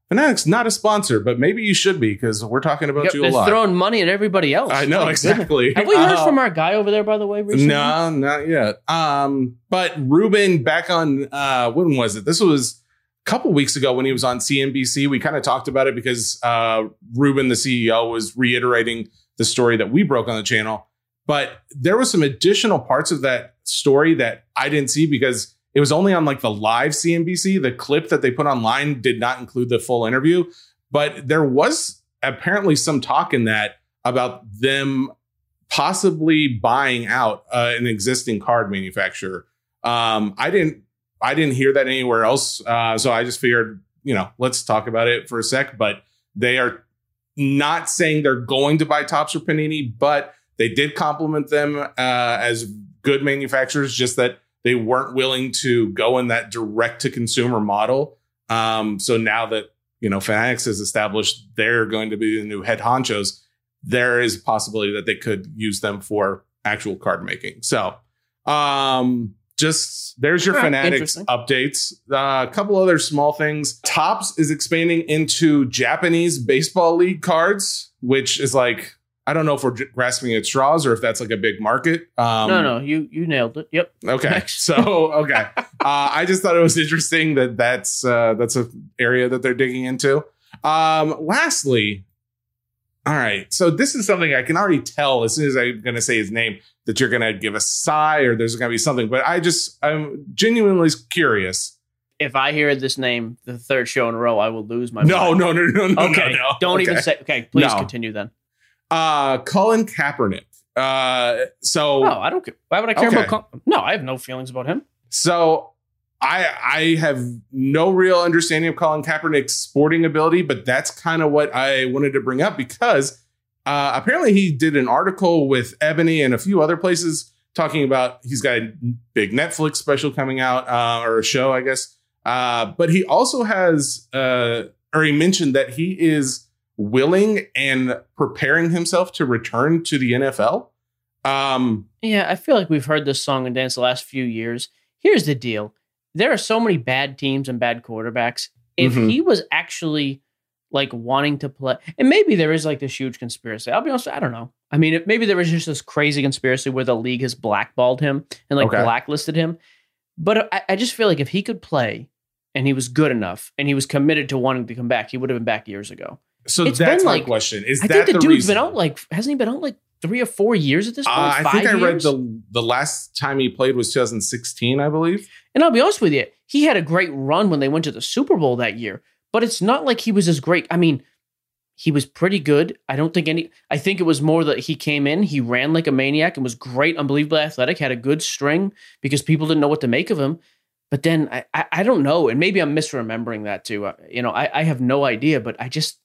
Fanatics not a sponsor, but maybe you should be because we're talking about Yep, you a lot. throwing money at everybody else. I know exactly. Have we heard Uh, from our guy over there, by the way, recently? No, not yet. Um, but Ruben back on uh when was it? This was couple weeks ago when he was on CNBC, we kind of talked about it because uh, Ruben, the CEO, was reiterating the story that we broke on the channel. But there was some additional parts of that story that I didn't see because it was only on like the live CNBC. The clip that they put online did not include the full interview, but there was apparently some talk in that about them possibly buying out uh, an existing card manufacturer. Um, I didn't, I didn't hear that anywhere else, uh, so I just figured, you know, let's talk about it for a sec. But they are not saying they're going to buy Topps or Panini, but they did compliment them uh, as good manufacturers. Just that they weren't willing to go in that direct to consumer model. Um, so now that you know Fanatics has established they're going to be the new head honchos, there is a possibility that they could use them for actual card making. So, um, just there's your right, Fanatics updates. Uh, a couple other small things. Topps is expanding into Japanese baseball league cards, which is like I don't know if we're grasping at straws or if that's like a big market. Um, no, no, you you nailed it. Yep. Okay, so okay, uh, I just thought it was interesting that that's uh, that's an area that they're digging into. Um, lastly, all right, so this is something I can already tell as soon as I'm going to say his name that you're going to give a sigh or there's going to be something, but I just I'm genuinely curious. If I hear this name the third show in a row, I will lose my. No, mind. no, no, no, no, Okay. no, no. Don't Okay. even say. Okay, please No. continue then. Uh, Colin Kaepernick. Uh, so Oh, I don't care. Why would I care Okay. about? Con- no, I have no feelings about him. So I I have no real understanding of Colin Kaepernick's sporting ability, but that's kind of what I wanted to bring up because uh, apparently he did an article with Ebony and a few other places talking about he's got a big Netflix special coming out uh, or a show, I guess. Uh, but he also has, uh, or he mentioned that he is willing and preparing himself to return to the NFL. Um, Yeah, I feel like we've heard this song and dance the last few years. Here's the deal: there are so many bad teams and bad quarterbacks. If Mhm. he was actually like wanting to play, and maybe there is like this huge conspiracy. I'll be honest, I don't know. I mean, if maybe there was just this crazy conspiracy where the league has blackballed him and like Okay. blacklisted him. But I, I just feel like if he could play and he was good enough and he was committed to wanting to come back, he would have been back years ago. so It's that's been my like- question: Is I that think the, the dude's reason? been out like hasn't he been out like three or four years at this point? Uh, I think I read years? the the last time he played was 2016, I believe. And I'll be honest with you, he had a great run when they went to the Super Bowl that year, but it's not like he was as great. I mean, he was pretty good. I don't think any, I think it was more that he came in, he ran like a maniac and was great, unbelievably athletic, had a good string because people didn't know what to make of him. But then I, I, I don't know. And maybe I'm misremembering that too. Uh, you know, I, I have no idea, but I just,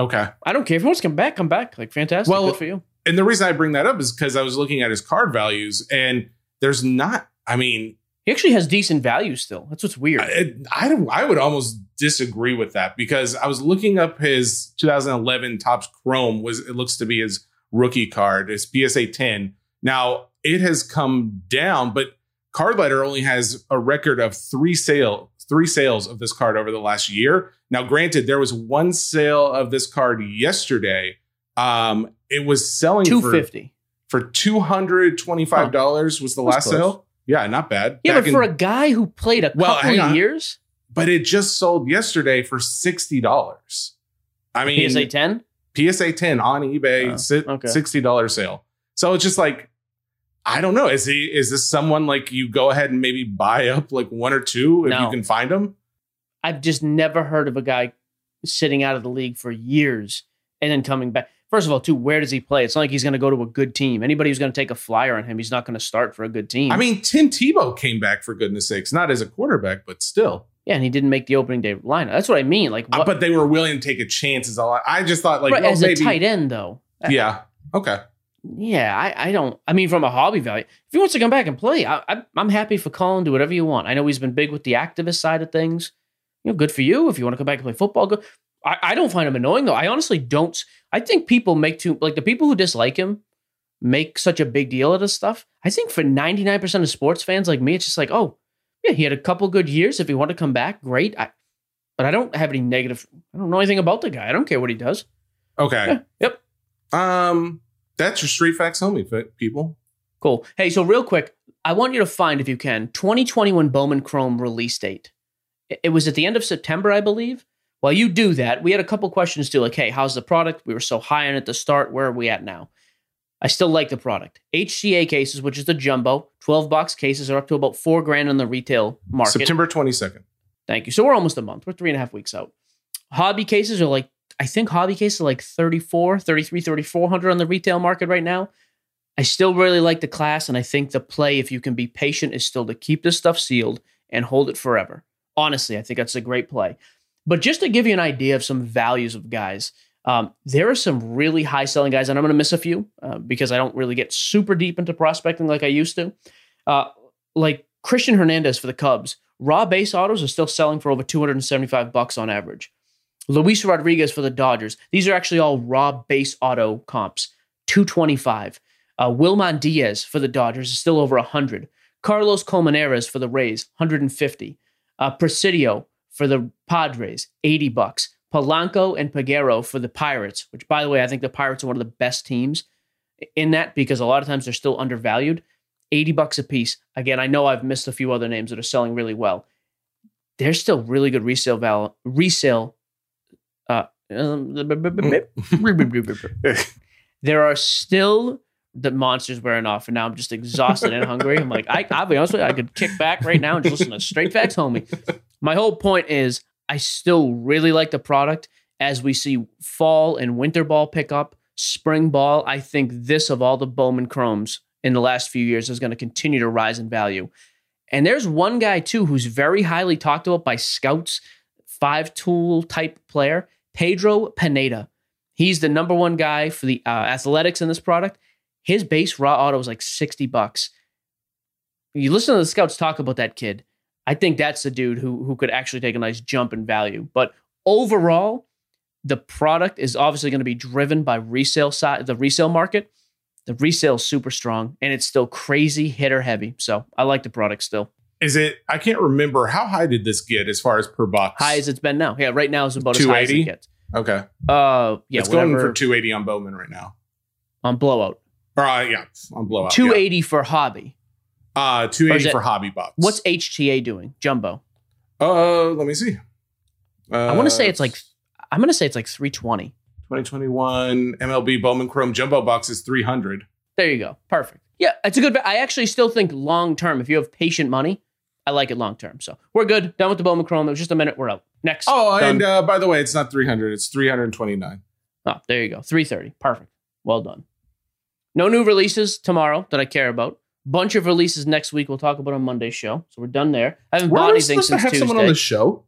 Okay. I don't care. If he wants to come back, come back. Like, fantastic. Well, good for you. And the reason I bring that up is because I was looking at his card values, and there's not. I mean, He actually has decent value still. That's what's weird. I, I. I would almost disagree with that because I was looking up his 2011 Topps Chrome. Was it looks to be his rookie card, his PSA 10. Now it has come down, but Card Ladder only has a record of three sale three sales of this card over the last year. Now, granted, there was one sale of this card yesterday. Um, it was selling for 250. for twenty five dollars was the last close. sale. Yeah, not bad. Yeah, Back but in- for a guy who played a Well, couple of years, but it just sold yesterday for sixty dollars. I mean, PSA 10? PSA ten on eBay, Oh, si- okay. sixty dollars sale. So it's just like, I don't know. Is he? Is this someone like you go ahead and maybe buy up like one or two if No. you can find them? I've just never heard of a guy sitting out of the league for years and then coming back. First of all, too, where does he play? It's not like he's going to go to a good team. Anybody who's going to take a flyer on him, he's not going to start for a good team. I mean, Tim Tebow came back for goodness sakes, not as a quarterback, but still. yeah, and he didn't make the opening day lineup. That's what I mean. Like, Uh, what, but they were willing to take a chance. Is all. I, I just thought like, right, well, as maybe, a tight end, though. Yeah. Okay. Yeah, I, I don't. I mean, from a hobby value, if he wants to come back and play, I, I, I'm happy for Colin. Do whatever you want. I know he's been big with the activist side of things. You know, good for you. If you want to come back and play football, good. I, I don't find him annoying though. I honestly don't. I think people make too like the people who dislike him make such a big deal of this stuff. I think for 99% of sports fans like me, it's just like, oh, yeah, he had a couple good years. If he want to come back, great. I, but I don't have any negative. I don't know anything about the guy. I don't care what he does. Okay. Yeah, yep. Um, that's your street facts, homie, people. Cool. Hey, so real quick, I want you to find, if you can, 2021 Bowman Chrome release date. It was at the end of September, I believe. While you do that, we had a couple questions too, like, hey, how's the product? We were so high on it at the start. Where are we at now? I still like the product. HTA cases, which is the jumbo, 12 box cases are up to about four grand on the retail market. September 22nd. Thank you. So we're almost a month. We're three and a half weeks out. Hobby cases are like, I think hobby cases are like 34, 33, 3400 on the retail market right now. I still really like the class, and I think the play, if you can be patient, is still to keep this stuff sealed and hold it forever. Honestly, I think that's a great play. But just to give you an idea of some values of guys, um, there are some really high selling guys, and I'm going to miss a few uh, because I don't really get super deep into prospecting like I used to. Uh, like Christian Hernandez for the Cubs, raw base autos are still selling for over 275 bucks on average. Luis Rodriguez for the Dodgers, these are actually all raw base auto comps, 225. Uh, Wilman Diaz for the Dodgers is still over 100. Carlos Colmenares for the Rays, 150. Uh, Preciado for the Padres, 80 bucks. Polanco and Peguero for the Pirates, which, by the way, I think the Pirates are one of the best teams in that because a lot of times they're still undervalued. 80 bucks a piece. Again, I know I've missed a few other names that are selling really well. There's still really good resale val resale. Uh, there are still the monsters wearing off, and now I'm just exhausted and hungry. I'm like, I, I'll be honest with you, I could kick back right now and just listen to straight facts, homie. My whole point is, I still really like the product as we see fall and winter ball pick up, spring ball. I think this of all the Bowman Chromes in the last few years is going to continue to rise in value. And there's one guy too who's very highly talked about by scouts, five tool type player, Pedro Pineda. He's the number one guy for the uh, athletics in this product. His base raw auto is like 60 bucks. You listen to the scouts talk about that kid. I think that's the dude who who could actually take a nice jump in value. But overall, the product is obviously going to be driven by resale side, the resale market. The resale is super strong and it's still crazy hitter heavy. So I like the product still. Is it? I can't remember. How high did this get as far as per box? High as it's been now. Yeah, right now is about as high as it 280? gets. Okay. Uh, yeah, it's going for 280 on Bowman right now. on blowout. Or, uh, yeah, on blowout. Two eighty for hobby. Yeah. Uh, Or 280 is for hobby box. What's HTA doing? Jumbo. Uh, let me see. Uh, I want to say it's like I'm going to say it's like 320. 2021 MLB Bowman Chrome Jumbo box is 300. There you go. Perfect. Yeah, it's a good. I actually still think long term, if you have patient money, I like it long term. So we're good. Done with the Bowman Chrome. It was just a minute. We're out. Next. Oh, Done. and uh, by the way, it's not 300. It's 329. oh, there you go. 330. Perfect. Well done. No new releases tomorrow that I care about. Bunch of releases next week. We'll talk about on Monday's show. So we're done there. I haven't bought Weren't we anything since have Tuesday. someone on the show?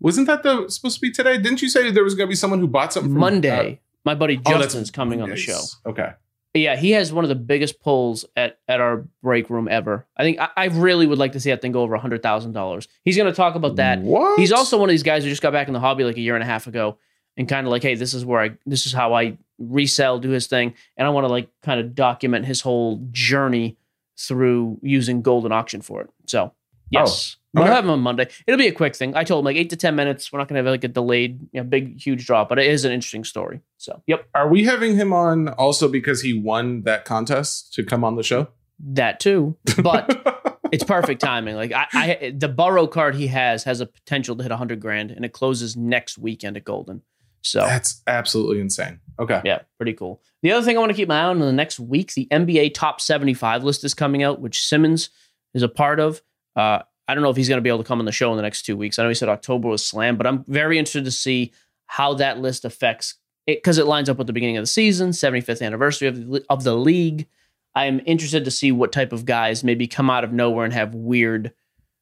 Wasn't that the supposed to be today? Didn't you say there was going to be someone who bought something from Monday. My buddy uh, oh, Justin's coming on the show. Okay. Yeah, he has one of the biggest pulls at, at our break room ever. I think I, I really would like to see that thing go over hundred thousand dollars. He's going to talk about that. What? He's also one of these guys who just got back in the hobby like a year and a half ago, and kind of like, hey, this is where I, this is how I resell, do his thing, and I want to like kind of document his whole journey through using Goldin auction for it. So oh, yes, we'll okay. have him on Monday. It'll be a quick thing. I told him like eight to ten minutes. We're not going to have like a delayed, you know, big huge drop, but it is an interesting story. So yep, Are we having him on also because he won that contest to come on the show? that too, but. it's perfect timing. Like I, I, the Burrow card he has has a potential to hit hundred grand, and it closes next weekend at Goldin. So That's absolutely insane. Okay. yeah, pretty cool. The other thing I want to keep my eye on in the next week, the NBA top seventy-five list is coming out, which Simmons is a part of. Uh, I don't know if he's going to be able to come on the show in the next two weeks. I know he said October was slam, but I'm very interested to see how that list affects it because it lines up with the beginning of the season, 75th anniversary of the, of the league. I am interested to see what type of guys maybe come out of nowhere and have weird,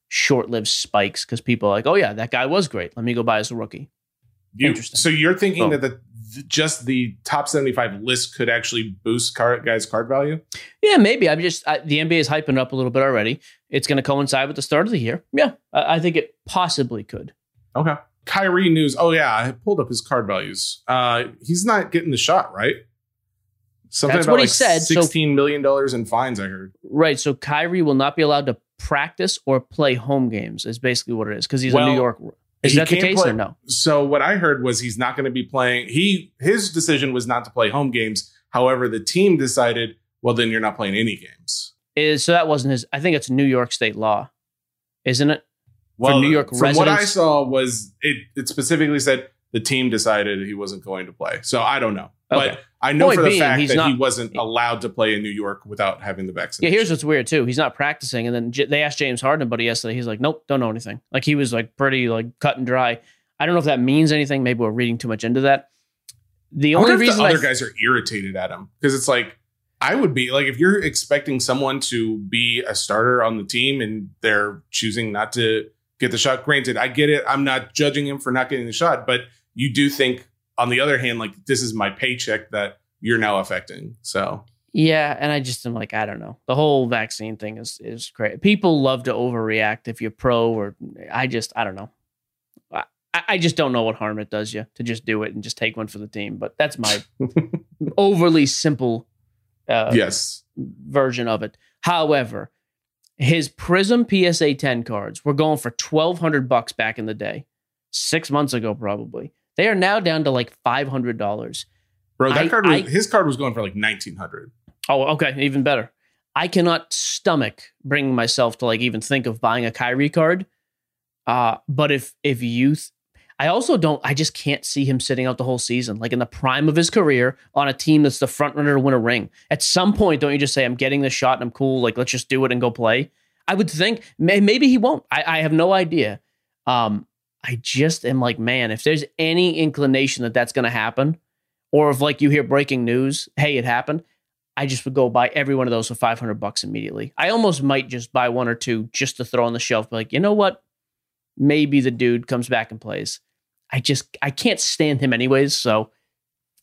short-lived spikes because people are like, oh yeah, that guy was great. Let me go buy as a rookie. You- Interesting. So you're thinking Oh. that the just the top 75 list could actually boost card guys' card value? Yeah, maybe. I'm just I, the NBA is hyping up a little bit already. It's going to coincide with the start of the year. Yeah, I, I think it possibly could. Okay. Kyrie news. Oh yeah, I pulled up his card values. Uh he's not getting the shot, right? Something That's about what he like said, so- Sixteen million dollars in fines. I heard. Right. So Kyrie will not be allowed to practice or play home games. Is basically what it is because he's Well, a New York. Is he that the can't case play- or no? So what I heard was he's not going to be playing. He his decision was not to play home games. However, the team decided, well, then you're not playing any games. Is so that wasn't his. I think it's New York State law, isn't it? Well, New York from what I saw was it. It specifically said the team decided he wasn't going to play. So I don't know, Okay. but I know Point for the being, fact that he wasn't allowed to play in New York without having the vaccine. Yeah, here's what's weird too. He's not practicing, and then J- they asked James Harden about it yesterday. He's like, "Nope, don't know anything." Like he was like pretty like cut and dry. I don't know if that means anything. Maybe we're reading too much into that. The only reason the I other guys are irritated at him because it's like I would be like if you're expecting someone to be a starter on the team and they're choosing not to get the shot. Granted, I get it. I'm not judging him for not getting the shot, but you do think on the other hand, like this is my paycheck that you're now affecting. So Yeah, and I just am like, I don't know. The whole vaccine thing is is crazy. People love to overreact if you're pro, or I just I don't know. I, I just don't know what harm it does you to just do it and just take one for the team. But that's my overly simple uh, yes, version of it. However, his Prism PSA 10 cards were going for 1200 bucks back in the day. 6 months ago probably. They are now down to like $500. bro, that I- card was, I- his card was going for like 1900. Oh, okay, even better. I cannot stomach bringing myself to like even think of buying a Kyrie card. Uh, but if if youth, I also don't. I just can't see him sitting out the whole season, like in the prime of his career, on a team that's the front runner to win a ring. At some point, don't you just say, "I'm getting the shot and I'm cool. Like let's just do it and go play." I would think may, maybe he won't. I, I have no idea. Um, I just am like, man, if there's any inclination that that's going to happen, or if like you hear breaking news, hey, it happened. I just would go buy every one of those for 500 bucks immediately. I almost might just buy one or two just to throw on the shelf. Be like, you know what? Maybe the dude comes back and plays. I just, I can't stand him anyways. So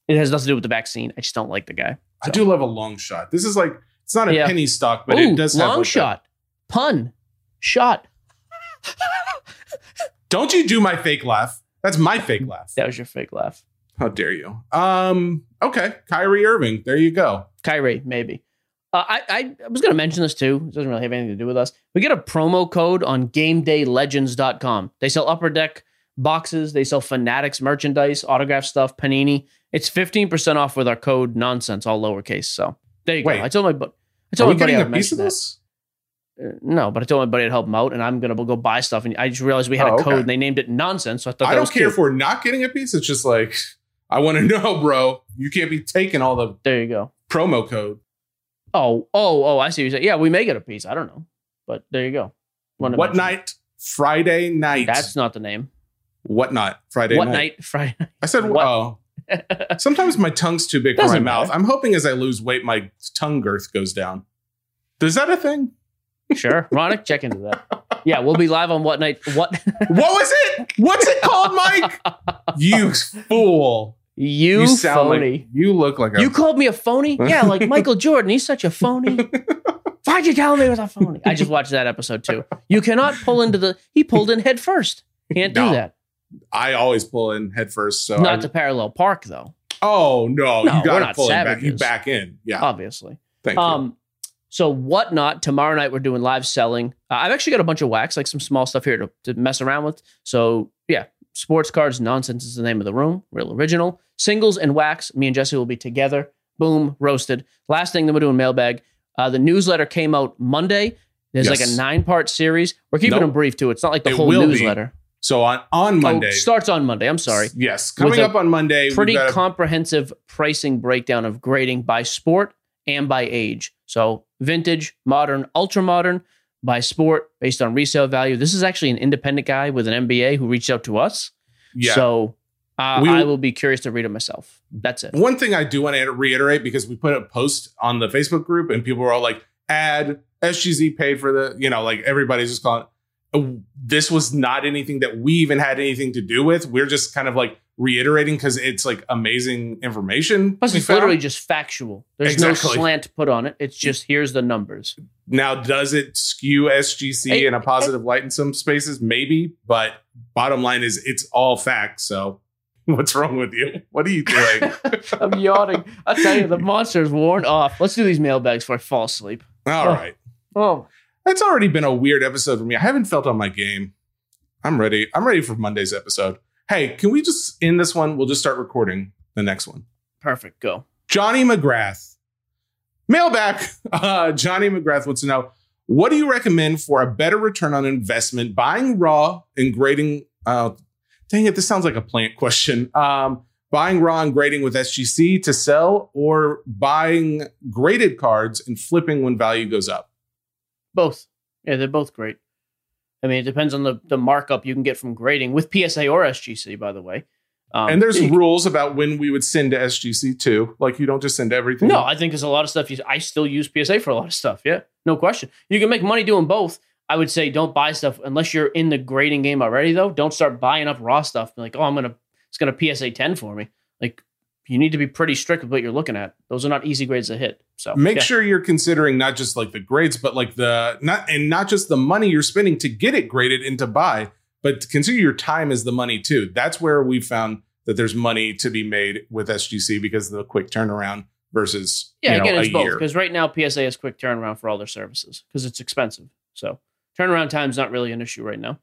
it has nothing to do with the vaccine. I just don't like the guy. I do love a long shot. This is like it's not a Yeah. penny stock, but Ooh, it does have long like that- shot, pun, shot. Don't you do my fake laugh? That's my fake laugh. That was your fake laugh. How dare you? Um, okay, Kyrie Irving. There you go. Kyrie, maybe. Uh, I, I I was going to mention this too. It doesn't really have anything to do with us. We get a promo code on GameDayLegends.com. They sell Upper Deck boxes. They sell Fanatics merchandise, autograph stuff, Panini. It's fifteen percent off with our code Nonsense, all lowercase. So there you Wait. go. I told my bu- I Are told we my buddy getting a piece of this? Uh, no, but I told my buddy to help him out, and I'm gonna go buy stuff. And I just realized we had Oh, a code, okay. and they named it Nonsense. So I thought I don't care cute. if we're not getting a piece. It's just like I want to know, bro. You can't be taking all the there you go. promo code. Oh, oh, oh! I see. You're. Yeah, we may get a piece. I don't know, but there you go. Wanted What it. night? Friday night. That's not the name. what not? Friday what night. night? Friday. I said, What? oh. Sometimes my tongue's too big for my Doesn't mouth. I'm hoping as I lose weight, my tongue girth goes down. Is that a thing? Sure, Ronick, check into that. Yeah, we'll be live on what night? What What was it? What's it called, Mike? you fool. you, sound phony? like you look like a you called me a phony? Yeah, like Michael Jordan. He's such a phony. Why'd you tell me he was a phony? I just watched that episode too. You cannot pull into the. He pulled in head first. Can't do No, that. I always pull in head first. So Not I- to parallel park though. Oh no, No, you we're got to not pull it back. You back in. Yeah. Obviously. Thank you. Um, So whatnot tomorrow night we're doing live selling. Uh, I've actually got a bunch of wax, like some small stuff here to, to mess around with. So yeah, sports cards nonsense is the name of the room. Real original singles and wax. Me and Jesse will be together. Boom, roasted. Last thing that we're doing mailbag. Uh, the newsletter came out Monday. There's like a nine part series. We're keeping Nope. them brief too. It's not like the It whole will be. newsletter. so on on Monday. Oh, starts on Monday. I'm sorry. Yes, coming up on Monday. pretty got a- comprehensive pricing breakdown of grading by sport and by age. So vintage, modern, ultra modern, by sport based on resale value. This is actually an independent guy with an MBA who reached out to us. yeah. So uh, We I will- be curious to read it myself. That's it. One thing I do want to reiterate because we put a post on the Facebook group and people were all like, "Add SGC paid for the," you know, like everybody's just calling. uh, This was not anything that we even had anything to do with. We're just kind of like reiterating because it's like amazing information. Plus, it's literally just factual. There's Exactly. no slant put on it. It's just here's the numbers. now does it skew SGC in a positive light in some spaces? Maybe, but bottom line is it's all facts. So what's wrong with you? What are you doing? I'm yawning. I tell you, the monster is worn off. Let's do these mailbags before I fall asleep. all Oh. right. Oh, It's already been a weird episode for me. I haven't felt on my game. I'm ready. I'm ready for Monday's episode. Hey, can we just end this one? We'll just start recording the next one. perfect. Go. Johnny McGrath. Mailback. Uh, Johnny McGrath wants to know What do you recommend for a better return on investment? Buying raw and grading. Uh, dang it, this sounds like a plant question. Um, buying raw and grading with SGC to sell, or buying graded cards and flipping when value goes up. Both. Yeah, they're both great. I mean, it depends on the, the markup you can get from grading with PSA or SGC, by the way. Um, and there's you- rules about when we would send to SGC too. Like you don't just send everything. No, I think there's a lot of stuff. You, I still use PSA for a lot of stuff. Yeah, no question. You can make money doing both. I would say don't buy stuff unless you're in the grading game already. Though, don't start buying up raw stuff. Like, oh, I'm gonna it's gonna PSA 10 for me. Like, you need to be pretty strict with what you're looking at. Those are not easy grades to hit. So Make yeah. sure you're considering not just like the grades, but like the not and not just the money you're spending to get it graded and to buy, but consider your time as the money too. That's where we found that there's money to be made with SGC because of the quick turnaround versus Yeah, you know, again, it's a both because right now PSA has quick turnaround for all their services because it's expensive. So turnaround time's not really an issue right now.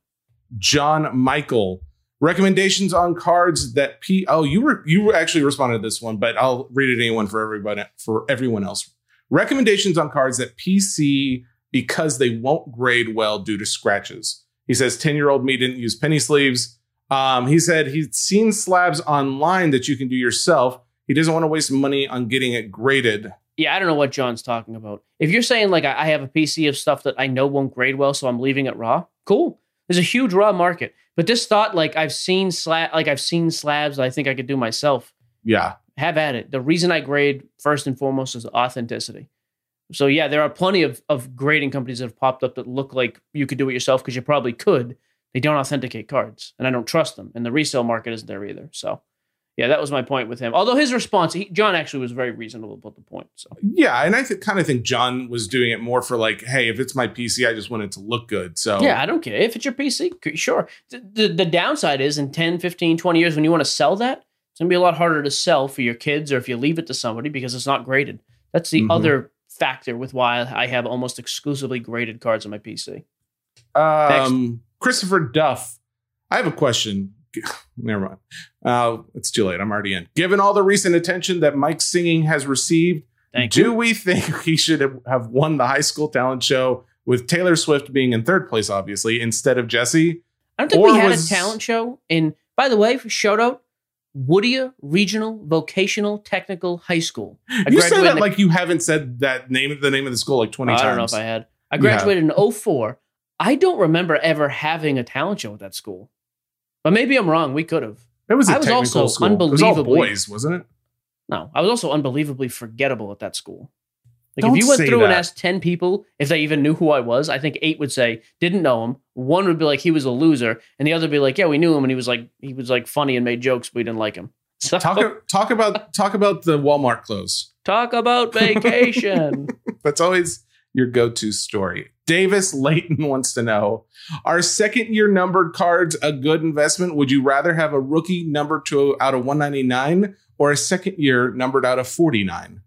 John Michael recommendations on cards that P. Oh, you were you actually responded to this one, but I'll read it anyone for everybody for everyone else. Recommendations on cards that PC because they won't grade well due to scratches. He says ten year old me didn't use penny sleeves. Um, he said he's seen slabs online that you can do yourself. He doesn't want to waste money on getting it graded. Yeah, I don't know what John's talking about. If you're saying like I have a PC of stuff that I know won't grade well, so I'm leaving it raw, cool. There's a huge raw market. But this thought, like I've seen slab, like I've seen slabs that I think I could do myself. Yeah, Have at it. The reason I grade first and foremost is authenticity. So yeah, there are plenty of of grading companies that have popped up that look like you could do it yourself because you probably could. They don't authenticate cards, and I don't trust them. And the resale market isn't there either. So yeah, that was my point with him. Although his response, he, John actually was very reasonable about the point. So. yeah, and I th- kind of think John was doing it more for like, hey, if it's my PC, I just want it to look good. So Yeah, I don't care. If it's your PC, sure. The, the, the downside is in 10, 15, 20 years when you want to sell that, it's going to be a lot harder to sell for your kids or if you leave it to somebody because it's not graded. That's the Mhm. other factor with why I have almost exclusively graded cards on my PC. Um, Christopher Duff, I have a question. Never mind. Uh, it's too late. I'm already in. Given all the recent attention that Mike's singing has received, Thank do you. we think he should have- won the high school talent show with Taylor Swift being in third place, obviously, instead of Jesse? I don't think or we had was- a talent show. And by the way, shout out Whittier Regional Vocational Technical High School. I you graduated that in- like you haven't said that name, the name of the school, like 20 I times. I don't know if I had. I graduated in 04. I don't remember ever having a talent show at that school. But maybe I'm wrong. We could have. It was a I was technical also school. It was all boys, wasn't it? No, I was also unbelievably forgettable at that school. Like Don't if you went through and asked 10 people if they even knew who I was, I think eight would say didn't know him. One would be like he was a loser, and the other would be like, yeah, we knew him and he was like he was like funny and made jokes, but we didn't like him. So Talk, talk about talk about the Walmart clothes. talk about vacation. That's always your go-to story. Davis Layton wants to know: Are second-year numbered cards a good investment? Would you rather have a rookie numbered to out of 199 or a second-year numbered out of 49?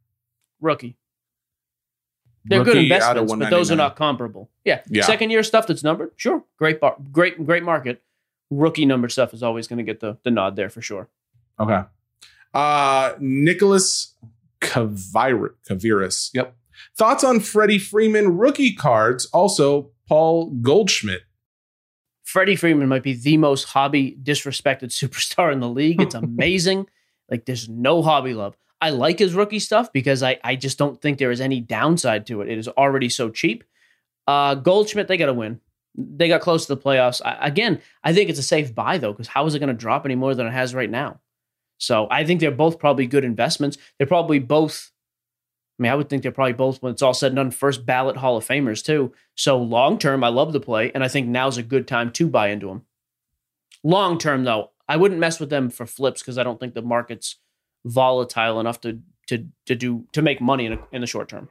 Rookie. They're good Rookie of investments, but those are not comparable. Yeah. Yeah. Second year stuff that's numbered, sure. Great bar, great, great market. Rookie number stuff is always going to get the, the nod there for sure. Okay. Uh Nicholas Kavir- Kaviris. Yep. Thoughts on Freddie Freeman rookie cards? Also, Paul Goldschmidt. Freddie Freeman might be the most hobby disrespected superstar in the league. It's amazing. like there's no hobby love. I like his rookie stuff because I, I just don't think there is any downside to it. It is already so cheap. Uh, Goldschmidt, they got to win. They got close to the playoffs. I, again, I think it's a safe buy though, because how is it going to drop any more than it has right now? So I think they're both probably good investments. They're probably both. I mean, I would think they're probably both, when it's all said and done, first ballot Hall of Famers too. So long term, I love the play, and I think now's a good time to buy into them. Long term, though, I wouldn't mess with them for flips because I don't think the market's volatile enough to to to do to make money in, a, in the short term.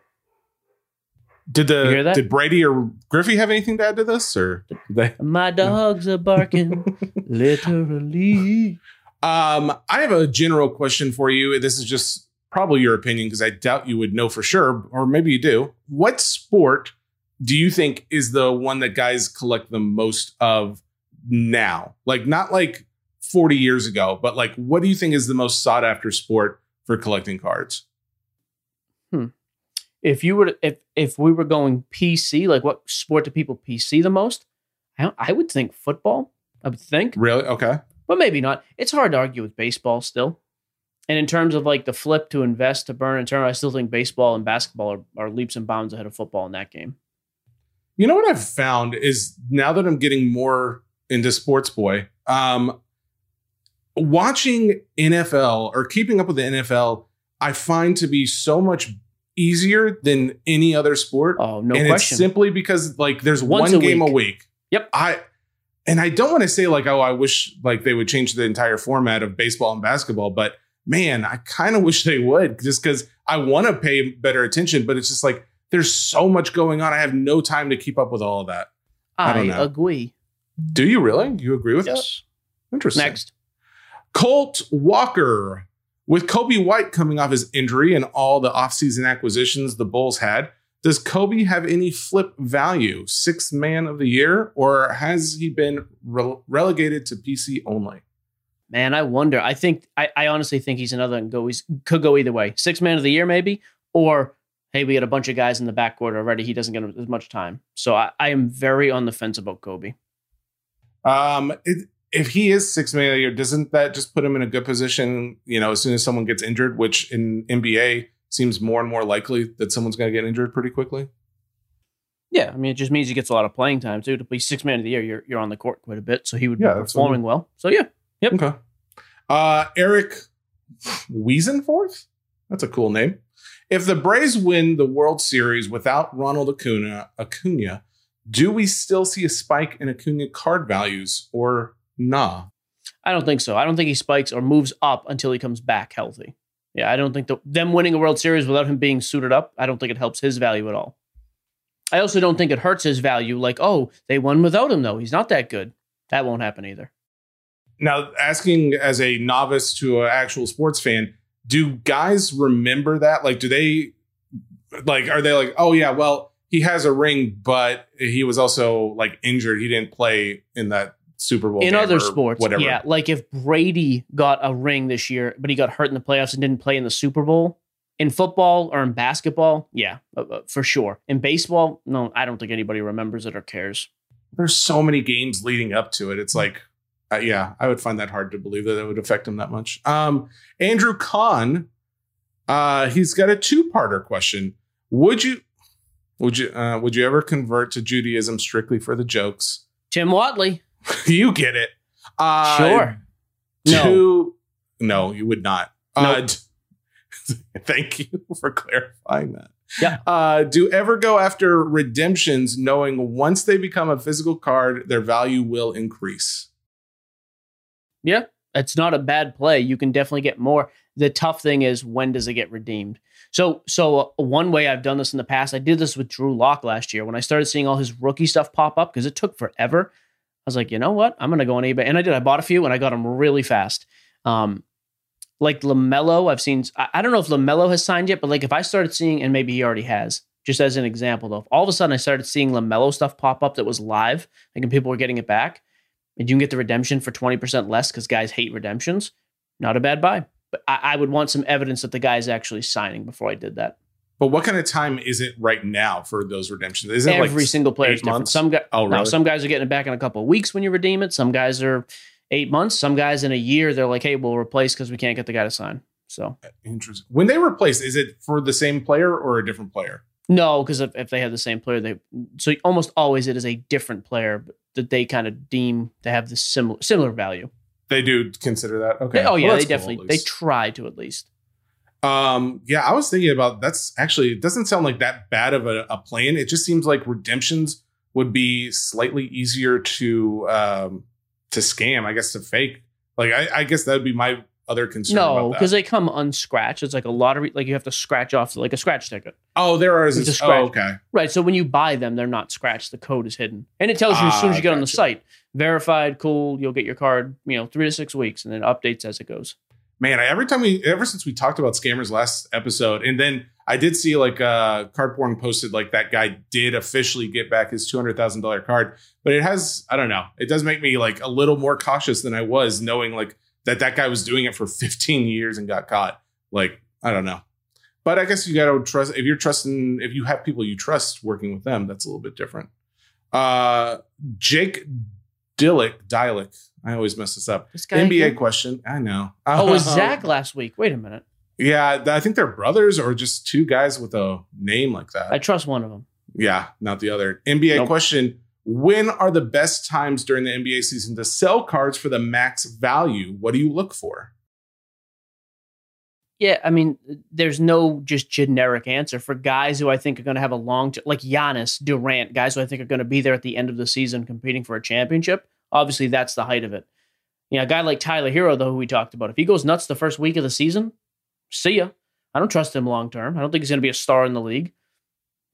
Did the did Brady or Griffey have anything to add to this, or did they? My dogs are barking, literally. Um, I have a general question for you. This is just probably your opinion because I doubt you would know for sure, or maybe you do. What sport do you think is the one that guys collect the most of now? Like, not like 40 years ago, but like, what do you think is the most sought after sport for collecting cards? Hmm. if you were if if we were going PC, like what sport do people PC the most? I, I would think football. I would think, Really? Okay. but maybe not. It's hard to argue with baseball still. And in terms of like the flip to invest to burn in turn, I still think baseball and basketball are, are leaps and bounds ahead of football in that game. You know what I've found is now that I'm getting more into sports boy, um, watching NFL or keeping up with the NFL, I find to be so much easier than any other sport. Oh, no and question. it's simply because like there's Once one a game week. a week. Yep. I and I don't want to say like, oh, I wish like they would change the entire format of baseball and basketball, but man, I kind of wish they would just because I want to pay better attention, but it's just like there's so much going on. I have no time to keep up with all of that. I I, agree. Do you really? You agree with Yep. us? Interesting. Next. Colt Walker. With Coby White coming off his injury and all the offseason acquisitions the Bulls had, does Coby have any flip value? Sixth man of the year, or has he been rele- relegated to PC only? Man, I wonder. I think I, I honestly think he's another and go he's could go either way. Six man of the year, maybe, or hey, we got a bunch of guys in the backcourt already. He doesn't get as much time. So I, I am very on the fence about Coby. Um, it, if he is six man of the year, doesn't that just put him in a good position? You know, as soon as someone gets injured, which in NBA seems more and more likely that someone's going to get injured pretty quickly. Yeah, I mean, it just means he gets a lot of playing time too. To be six man of the year, you're you're on the court quite a bit, so he would Yeah, be performing well. So yeah, Yep. Okay. Uh, Eric Wiesenforth? That's a cool name. If the Braves win the World Series without Ronald Acuna, Acuna, do we still see a spike in Acuna card values or nah? I don't think so. I don't think he spikes or moves up until he comes back healthy. Yeah, I don't think the, them winning a World Series without him being suited up, I don't think it helps his value at all. I also don't think it hurts his value. Like, oh, they won without him though. He's not that good. That won't happen either. Now, asking as a novice to an actual sports fan, do guys remember that? Like, do they, like, are they like, oh, yeah, well, he has a ring, but he was also like injured. He didn't play in that Super Bowl in other or sports, whatever. yeah, like if Brady got a ring this year, but he got hurt in the playoffs and didn't play in the Super Bowl. In football or in basketball, yeah, uh, uh, for sure. In baseball, no, I don't think anybody remembers it or cares. there's so many games leading up to it. It's like, uh, yeah, I would find that hard to believe that it would affect him that much. Um, Andrew Kahn, uh, he's got a two-parter question. Would you, would you, uh, would you ever convert to Judaism strictly for the jokes? Tim Whatley, you get it. Uh, sure. No. Two, no, you would not. Uh, Nope. d- thank you for clarifying that. Yeah. Uh, do ever go after redemptions knowing once they become a physical card, their value will increase? Yeah, it's not a bad play. You can definitely get more. The tough thing is when does it get redeemed? So, so uh, one way I've done this in the past, I did this with Drew Lock last year when I started seeing all his rookie stuff pop up because it took forever. I was like, you know what? I'm gonna go on eBay, and I did. I bought a few and I got them really fast. Um, like Lamelo, I've seen. I, I don't know if Lamelo has signed yet, but like if I started seeing, and maybe he already has. Just as an example, though, all of a sudden I started seeing Lamelo stuff pop up that was live, like and people were getting it back, and you can get the redemption for 20% less because guys hate redemptions, not a bad buy. But I, I would want some evidence that the guy's actually signing before I did that. But what kind of time is it right now for those redemptions? Is it Every like single player is different. months? Some guys, Oh, no, some guys are getting it back in a couple of weeks when you redeem it. Some guys are eight months. Some guys in a year, they're like, hey, we'll replace because we can't get the guy to sign. So Interesting. When they replace, is it for the same player or a different player? No, because if, if they have the same player, they so almost always it is a different player that they kind of deem to have the similar similar value. They do consider that. Okay. They- oh yeah, Well, they cool, definitely they try to at least. Um, yeah, I was thinking about that's actually it doesn't sound like that bad of a, a plan. It just seems like redemptions would be slightly easier to um to scam, I guess to fake. Like I, I guess that would be my other concern. No, because they come unscratched. It's like a lottery. Like you have to scratch off like a scratch ticket. oh, there are It's a oh, scratch. okay. Right. So when you buy them, they're not scratched. The code is hidden, and it tells you as soon as Ah, you get on the site, verified, cool. You'll get your card. You know, three to six weeks, and then updates as it goes. Man, I- every time we ever since we talked about scammers last episode, and then I did see like uh Cardporn posted like that guy did officially get back his two hundred thousand dollar card, but it has I don't know, it does make me like a little more cautious than I was knowing like that that guy was doing it for fifteen years and got caught. Like I don't know, But I guess you got to trust if you're trusting if you have people you trust working with them, that's a little bit different. Uh, Jake Dillick, Dillick. I always mess this up. This guy NBA again? question. I know. Oh, it was Zach last week. Wait a minute. Yeah, I think they're brothers or just two guys with a name like that. I trust one of them. Yeah, not the other. NBA Nope. question. When are the best times during the NBA season to sell cards for the max value? What do you look for? Yeah, I mean, there's no just generic answer for guys who I think are going to have a long, t- like Giannis, Durant, guys who I think are going to be there at the end of the season competing for a championship. Obviously, that's the height of it. You know, a guy like Tyler Herro, though, who we talked about, if he goes nuts the first week of the season, see ya. I don't trust him long term. I don't think he's going to be a star in the league.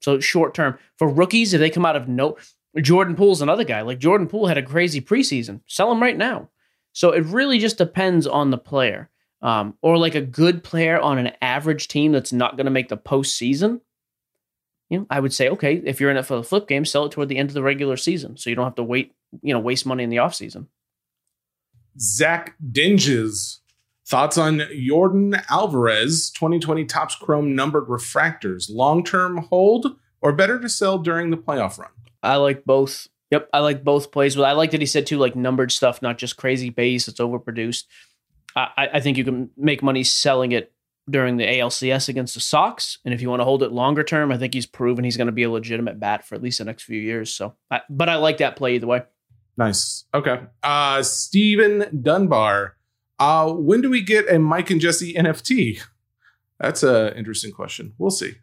So short term for rookies, if they come out of no, Jordan Poole's another guy. Like Jordan Poole had a crazy preseason. Sell him right now. So it really just depends on the player um, or like a good player on an average team that's not going to make the postseason, you know, I would say, okay, if you're in it for the flip game, sell it toward the end of the regular season, so you don't have to wait, you know, waste money in the offseason. Zach Dinges. Thoughts on Yordan Alvarez 2020 Topps Chrome numbered refractors? Long term hold or better to sell during the playoff run? I like both. Yep, I like both plays. But I like that he said too, like numbered stuff, not just crazy base. It's overproduced. I, I- I think you can make money selling it during the ALCS against the Sox, and if you want to hold it longer term, I think he's proven he's going to be a legitimate bat for at least the next few years. So, I, but I like that play either way. Nice. Okay. Uh Steven Dunbar. Uh when do we get a Mike and Jesse NFT? That's a interesting question. We'll see.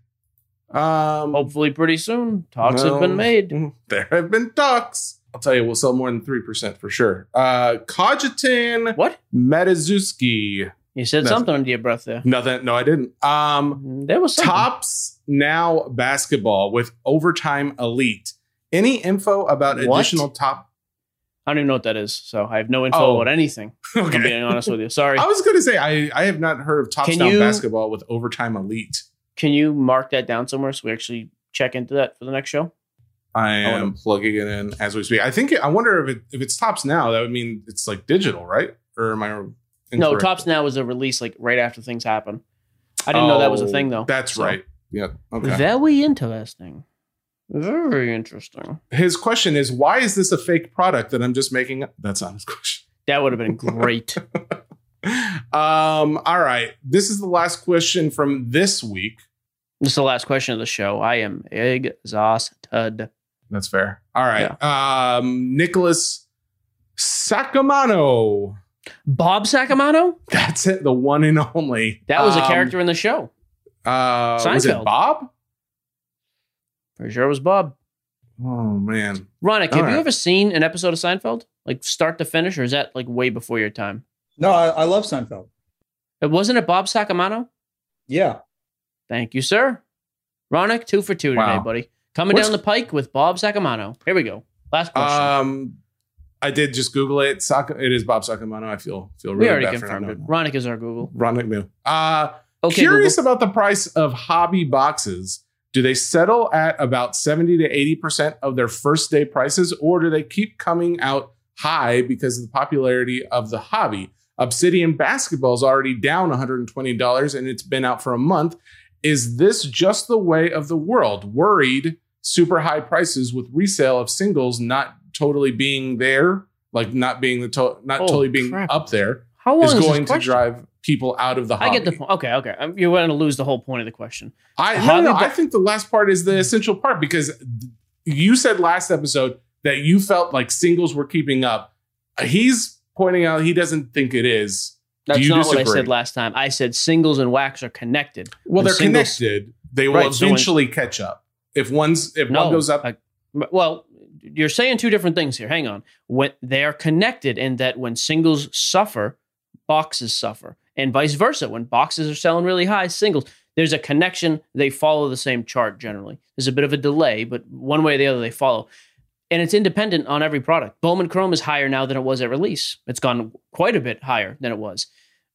Um Hopefully, pretty soon. Talks have been made. There have been talks. I'll tell you, we'll sell more than 3% for sure. Uh Cogitan What? Metazuski. You said Nothing. something under your breath there. Nothing. No, I didn't. Um There was something. Topps now basketball with overtime elite. Any info about What? additional top? I don't even know what that is, so I have no info Oh. about anything. if I'm being honest with you. Sorry. I was going to say I I have not heard of Topps Can down basketball with overtime elite. Can you mark that down somewhere so we actually check into that for the next show? I wanna- am plugging it in as we speak. I think I wonder if it if it's Topps now. That would mean it's like digital, right? Or am I? No. Topps Now was a release like right after things happen. I didn't know that was a Oh, thing though. That's So, right. Yeah. Okay. Very interesting. Very interesting. his question is, why is this a fake product that I'm just making up? That's not his question. That would have been great. um. All right. This is the last question from this week. this is the last question of the show. I am exhausted. That's fair. All right. Um. Nicholas Sacamano. Bob Sacamano? That's it. The one and only. That was a Um, character in the show. Uh, was it Seinfeld. Bob? Pretty sure it was Bob. Oh man. Ronick, have All you ever seen an episode of Seinfeld? Like start to finish, or is that like way before your time? No, I, I love Seinfeld. It wasn't it Bob Sacamano? Yeah. Thank you, sir. Ronick, two for two today, Wow. buddy. Coming What's- down the pike with Bob Sacamano. Here we go. Last question. Um, I did just Google it. Saka, it is Bob Sacamano. I feel feel really we really already bad for confirmed it. Ronick is our Google. Ronick McNew. Uh, Okay, curious Google. about the price of hobby boxes. Do they settle at about 70 to 80% of their first day prices, or do they keep coming out high because of the popularity of the hobby? Obsidian basketball is already down $120 and it's been out for a month. Is this just the way of the world? Worried super high prices with resale of singles not totally being there, like not being the to- not Holy totally being crap. up there, How long is is going to drive people out of the hobby. I get the point. Okay, okay. Um, You're going to lose the whole point of the question. I no, no, I think the last part is the essential part because you said last episode that you felt like singles were keeping up. He's pointing out he doesn't think it is. That's you not what I said last time. I said singles and wax are connected. Well, When they're singles- connected. They will Right, so when- eventually catch up. If one's if one goes up, I- well, you're saying two different things here. Hang on. When they are connected in that when singles suffer, boxes suffer, and vice versa. When boxes are selling really high, singles there's a connection. They follow the same chart generally. There's a bit of a delay, but one way or the other they follow. And it's independent on every product. Bowman Chrome is higher now than it was at release. It's gone quite a bit higher than it was.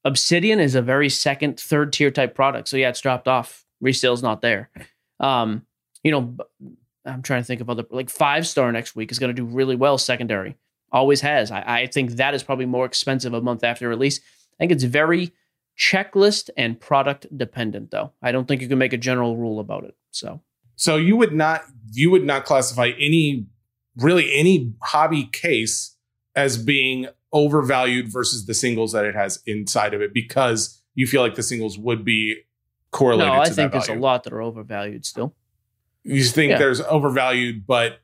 Obsidian is a very second, third tier type product. So yeah, it's dropped off. Resale's not there. Um, you know, I'm trying to think of other like five star next week is going to do really well secondary. Always has. I, I think that is probably more expensive a month after release. I think it's very checklist and product dependent, though. I don't think you can make a general rule about it. So, So you would not you would not classify any really any hobby case as being overvalued versus the singles that it has inside of it because you feel like the singles would be correlated no, I think there's a lot that are overvalued still. You think Yeah. there's overvalued, but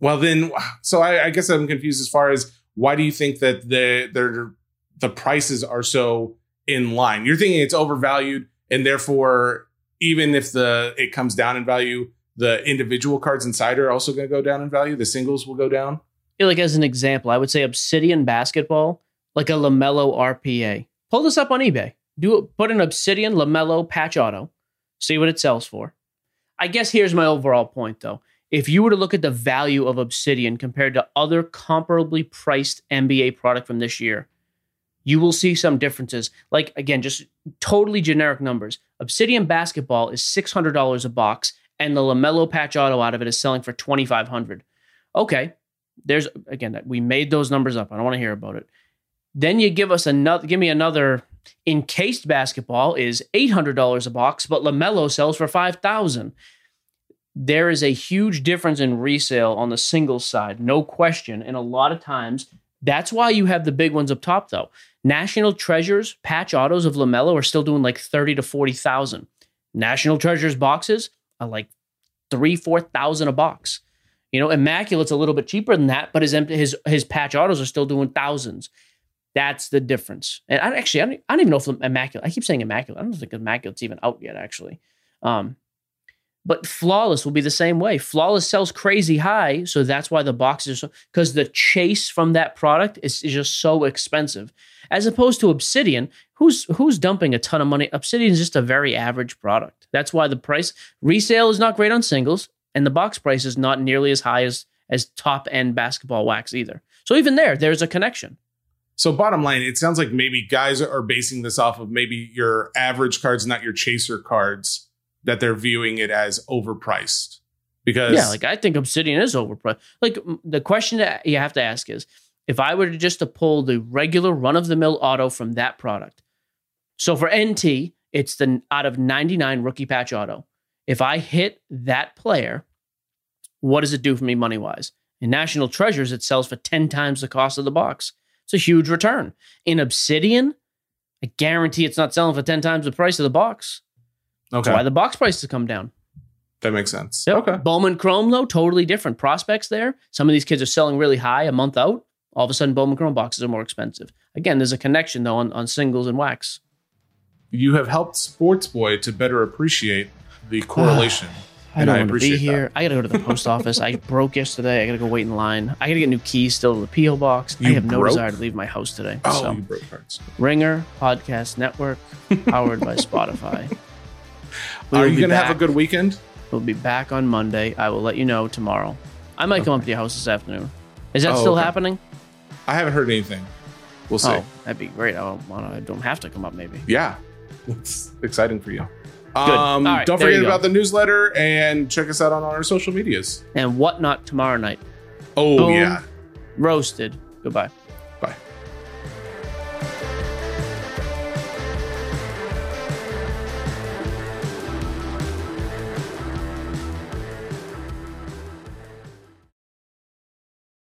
well, then so I, I guess I'm confused as far as why do you think that the the the prices are so in line? You're thinking it's overvalued, and therefore, even if the it comes down in value, the individual cards inside are also going to go down in value. The singles will go down. Yeah, like as an example, I would say Obsidian basketball, like a LaMelo RPA. Pull this up on eBay. Do put an Obsidian LaMelo patch auto, see what it sells for. I guess here's my overall point though. If you were to look at the value of Obsidian compared to other comparably priced NBA product from this year, you will see some differences. Like again, just totally generic numbers. Obsidian basketball is $600 a box and the LaMelo patch auto out of it is selling for 2500. Okay, there's again that we made those numbers up. I don't want to hear about it. Then you give us another give me another encased basketball is $800 a box, but LaMelo sells for 5000 There is a huge difference in resale on the single side, no question. And a lot of times, that's why you have the big ones up top, though. National Treasures patch autos of LaMelo are still doing like 30 to 40,000. National Treasures boxes like three, 4,000 a box. You know, Immaculate's a little bit cheaper than that, but his his his patch autos are still doing thousands. That's the difference. And I actually I don't, I don't even know if Immaculate. I keep saying Immaculate. I don't think Immaculate's even out yet. Actually, um, but Flawless will be the same way. Flawless sells crazy high, so that's why the boxes are so because the chase from that product is, is just so expensive. As opposed to Obsidian, who's who's dumping a ton of money. Obsidian is just a very average product. That's why the price resale is not great on singles, and the box price is not nearly as high as as top end basketball wax either. So even there, there's a connection. So bottom line, it sounds like maybe guys are basing this off of maybe your average cards, not your chaser cards, that they're viewing it as overpriced. Because Yeah, like I think Obsidian is overpriced. Like the question that you have to ask is, if I were to just to pull the regular run of the mill auto from that product, so for NT, it's the out of 99 rookie patch auto. If I hit that player, what does it do for me money wise? In National Treasures, it sells for 10 times the cost of the box. It's a huge return. In Obsidian, I guarantee it's not selling for 10 times the price of the box. okay, That's why the box prices come down. that makes sense. Yep. Okay, Bowman Chrome, though, totally different prospects there. Some of these kids are selling really high a month out. All of a sudden, Bowman Chrome boxes are more expensive. Again, there's a connection, though, on, on singles and wax. You have helped Sports Boy to better appreciate the correlation. I And don't I want to be here. I got to go to the post office. I broke yesterday. I got to go wait in line. I got to get new keys still to the P.O. box. I You have no desire to leave my house today. Oh, so, you broke cards. Ringer Podcast Network, powered by Spotify. We Are you going to have a good weekend? We'll be back on Monday. I will let you know tomorrow. I might come up to your house this afternoon. Is that Oh, still okay. happening? I haven't heard anything. We'll oh, see. Oh, that'd be great. I don't, wanna- I don't have to come up, maybe. Yeah, it's exciting for you. Um, right, don't forget about the newsletter and check us out on our social medias. And whatnot tomorrow night. Oh Boom. yeah. Roasted. Goodbye.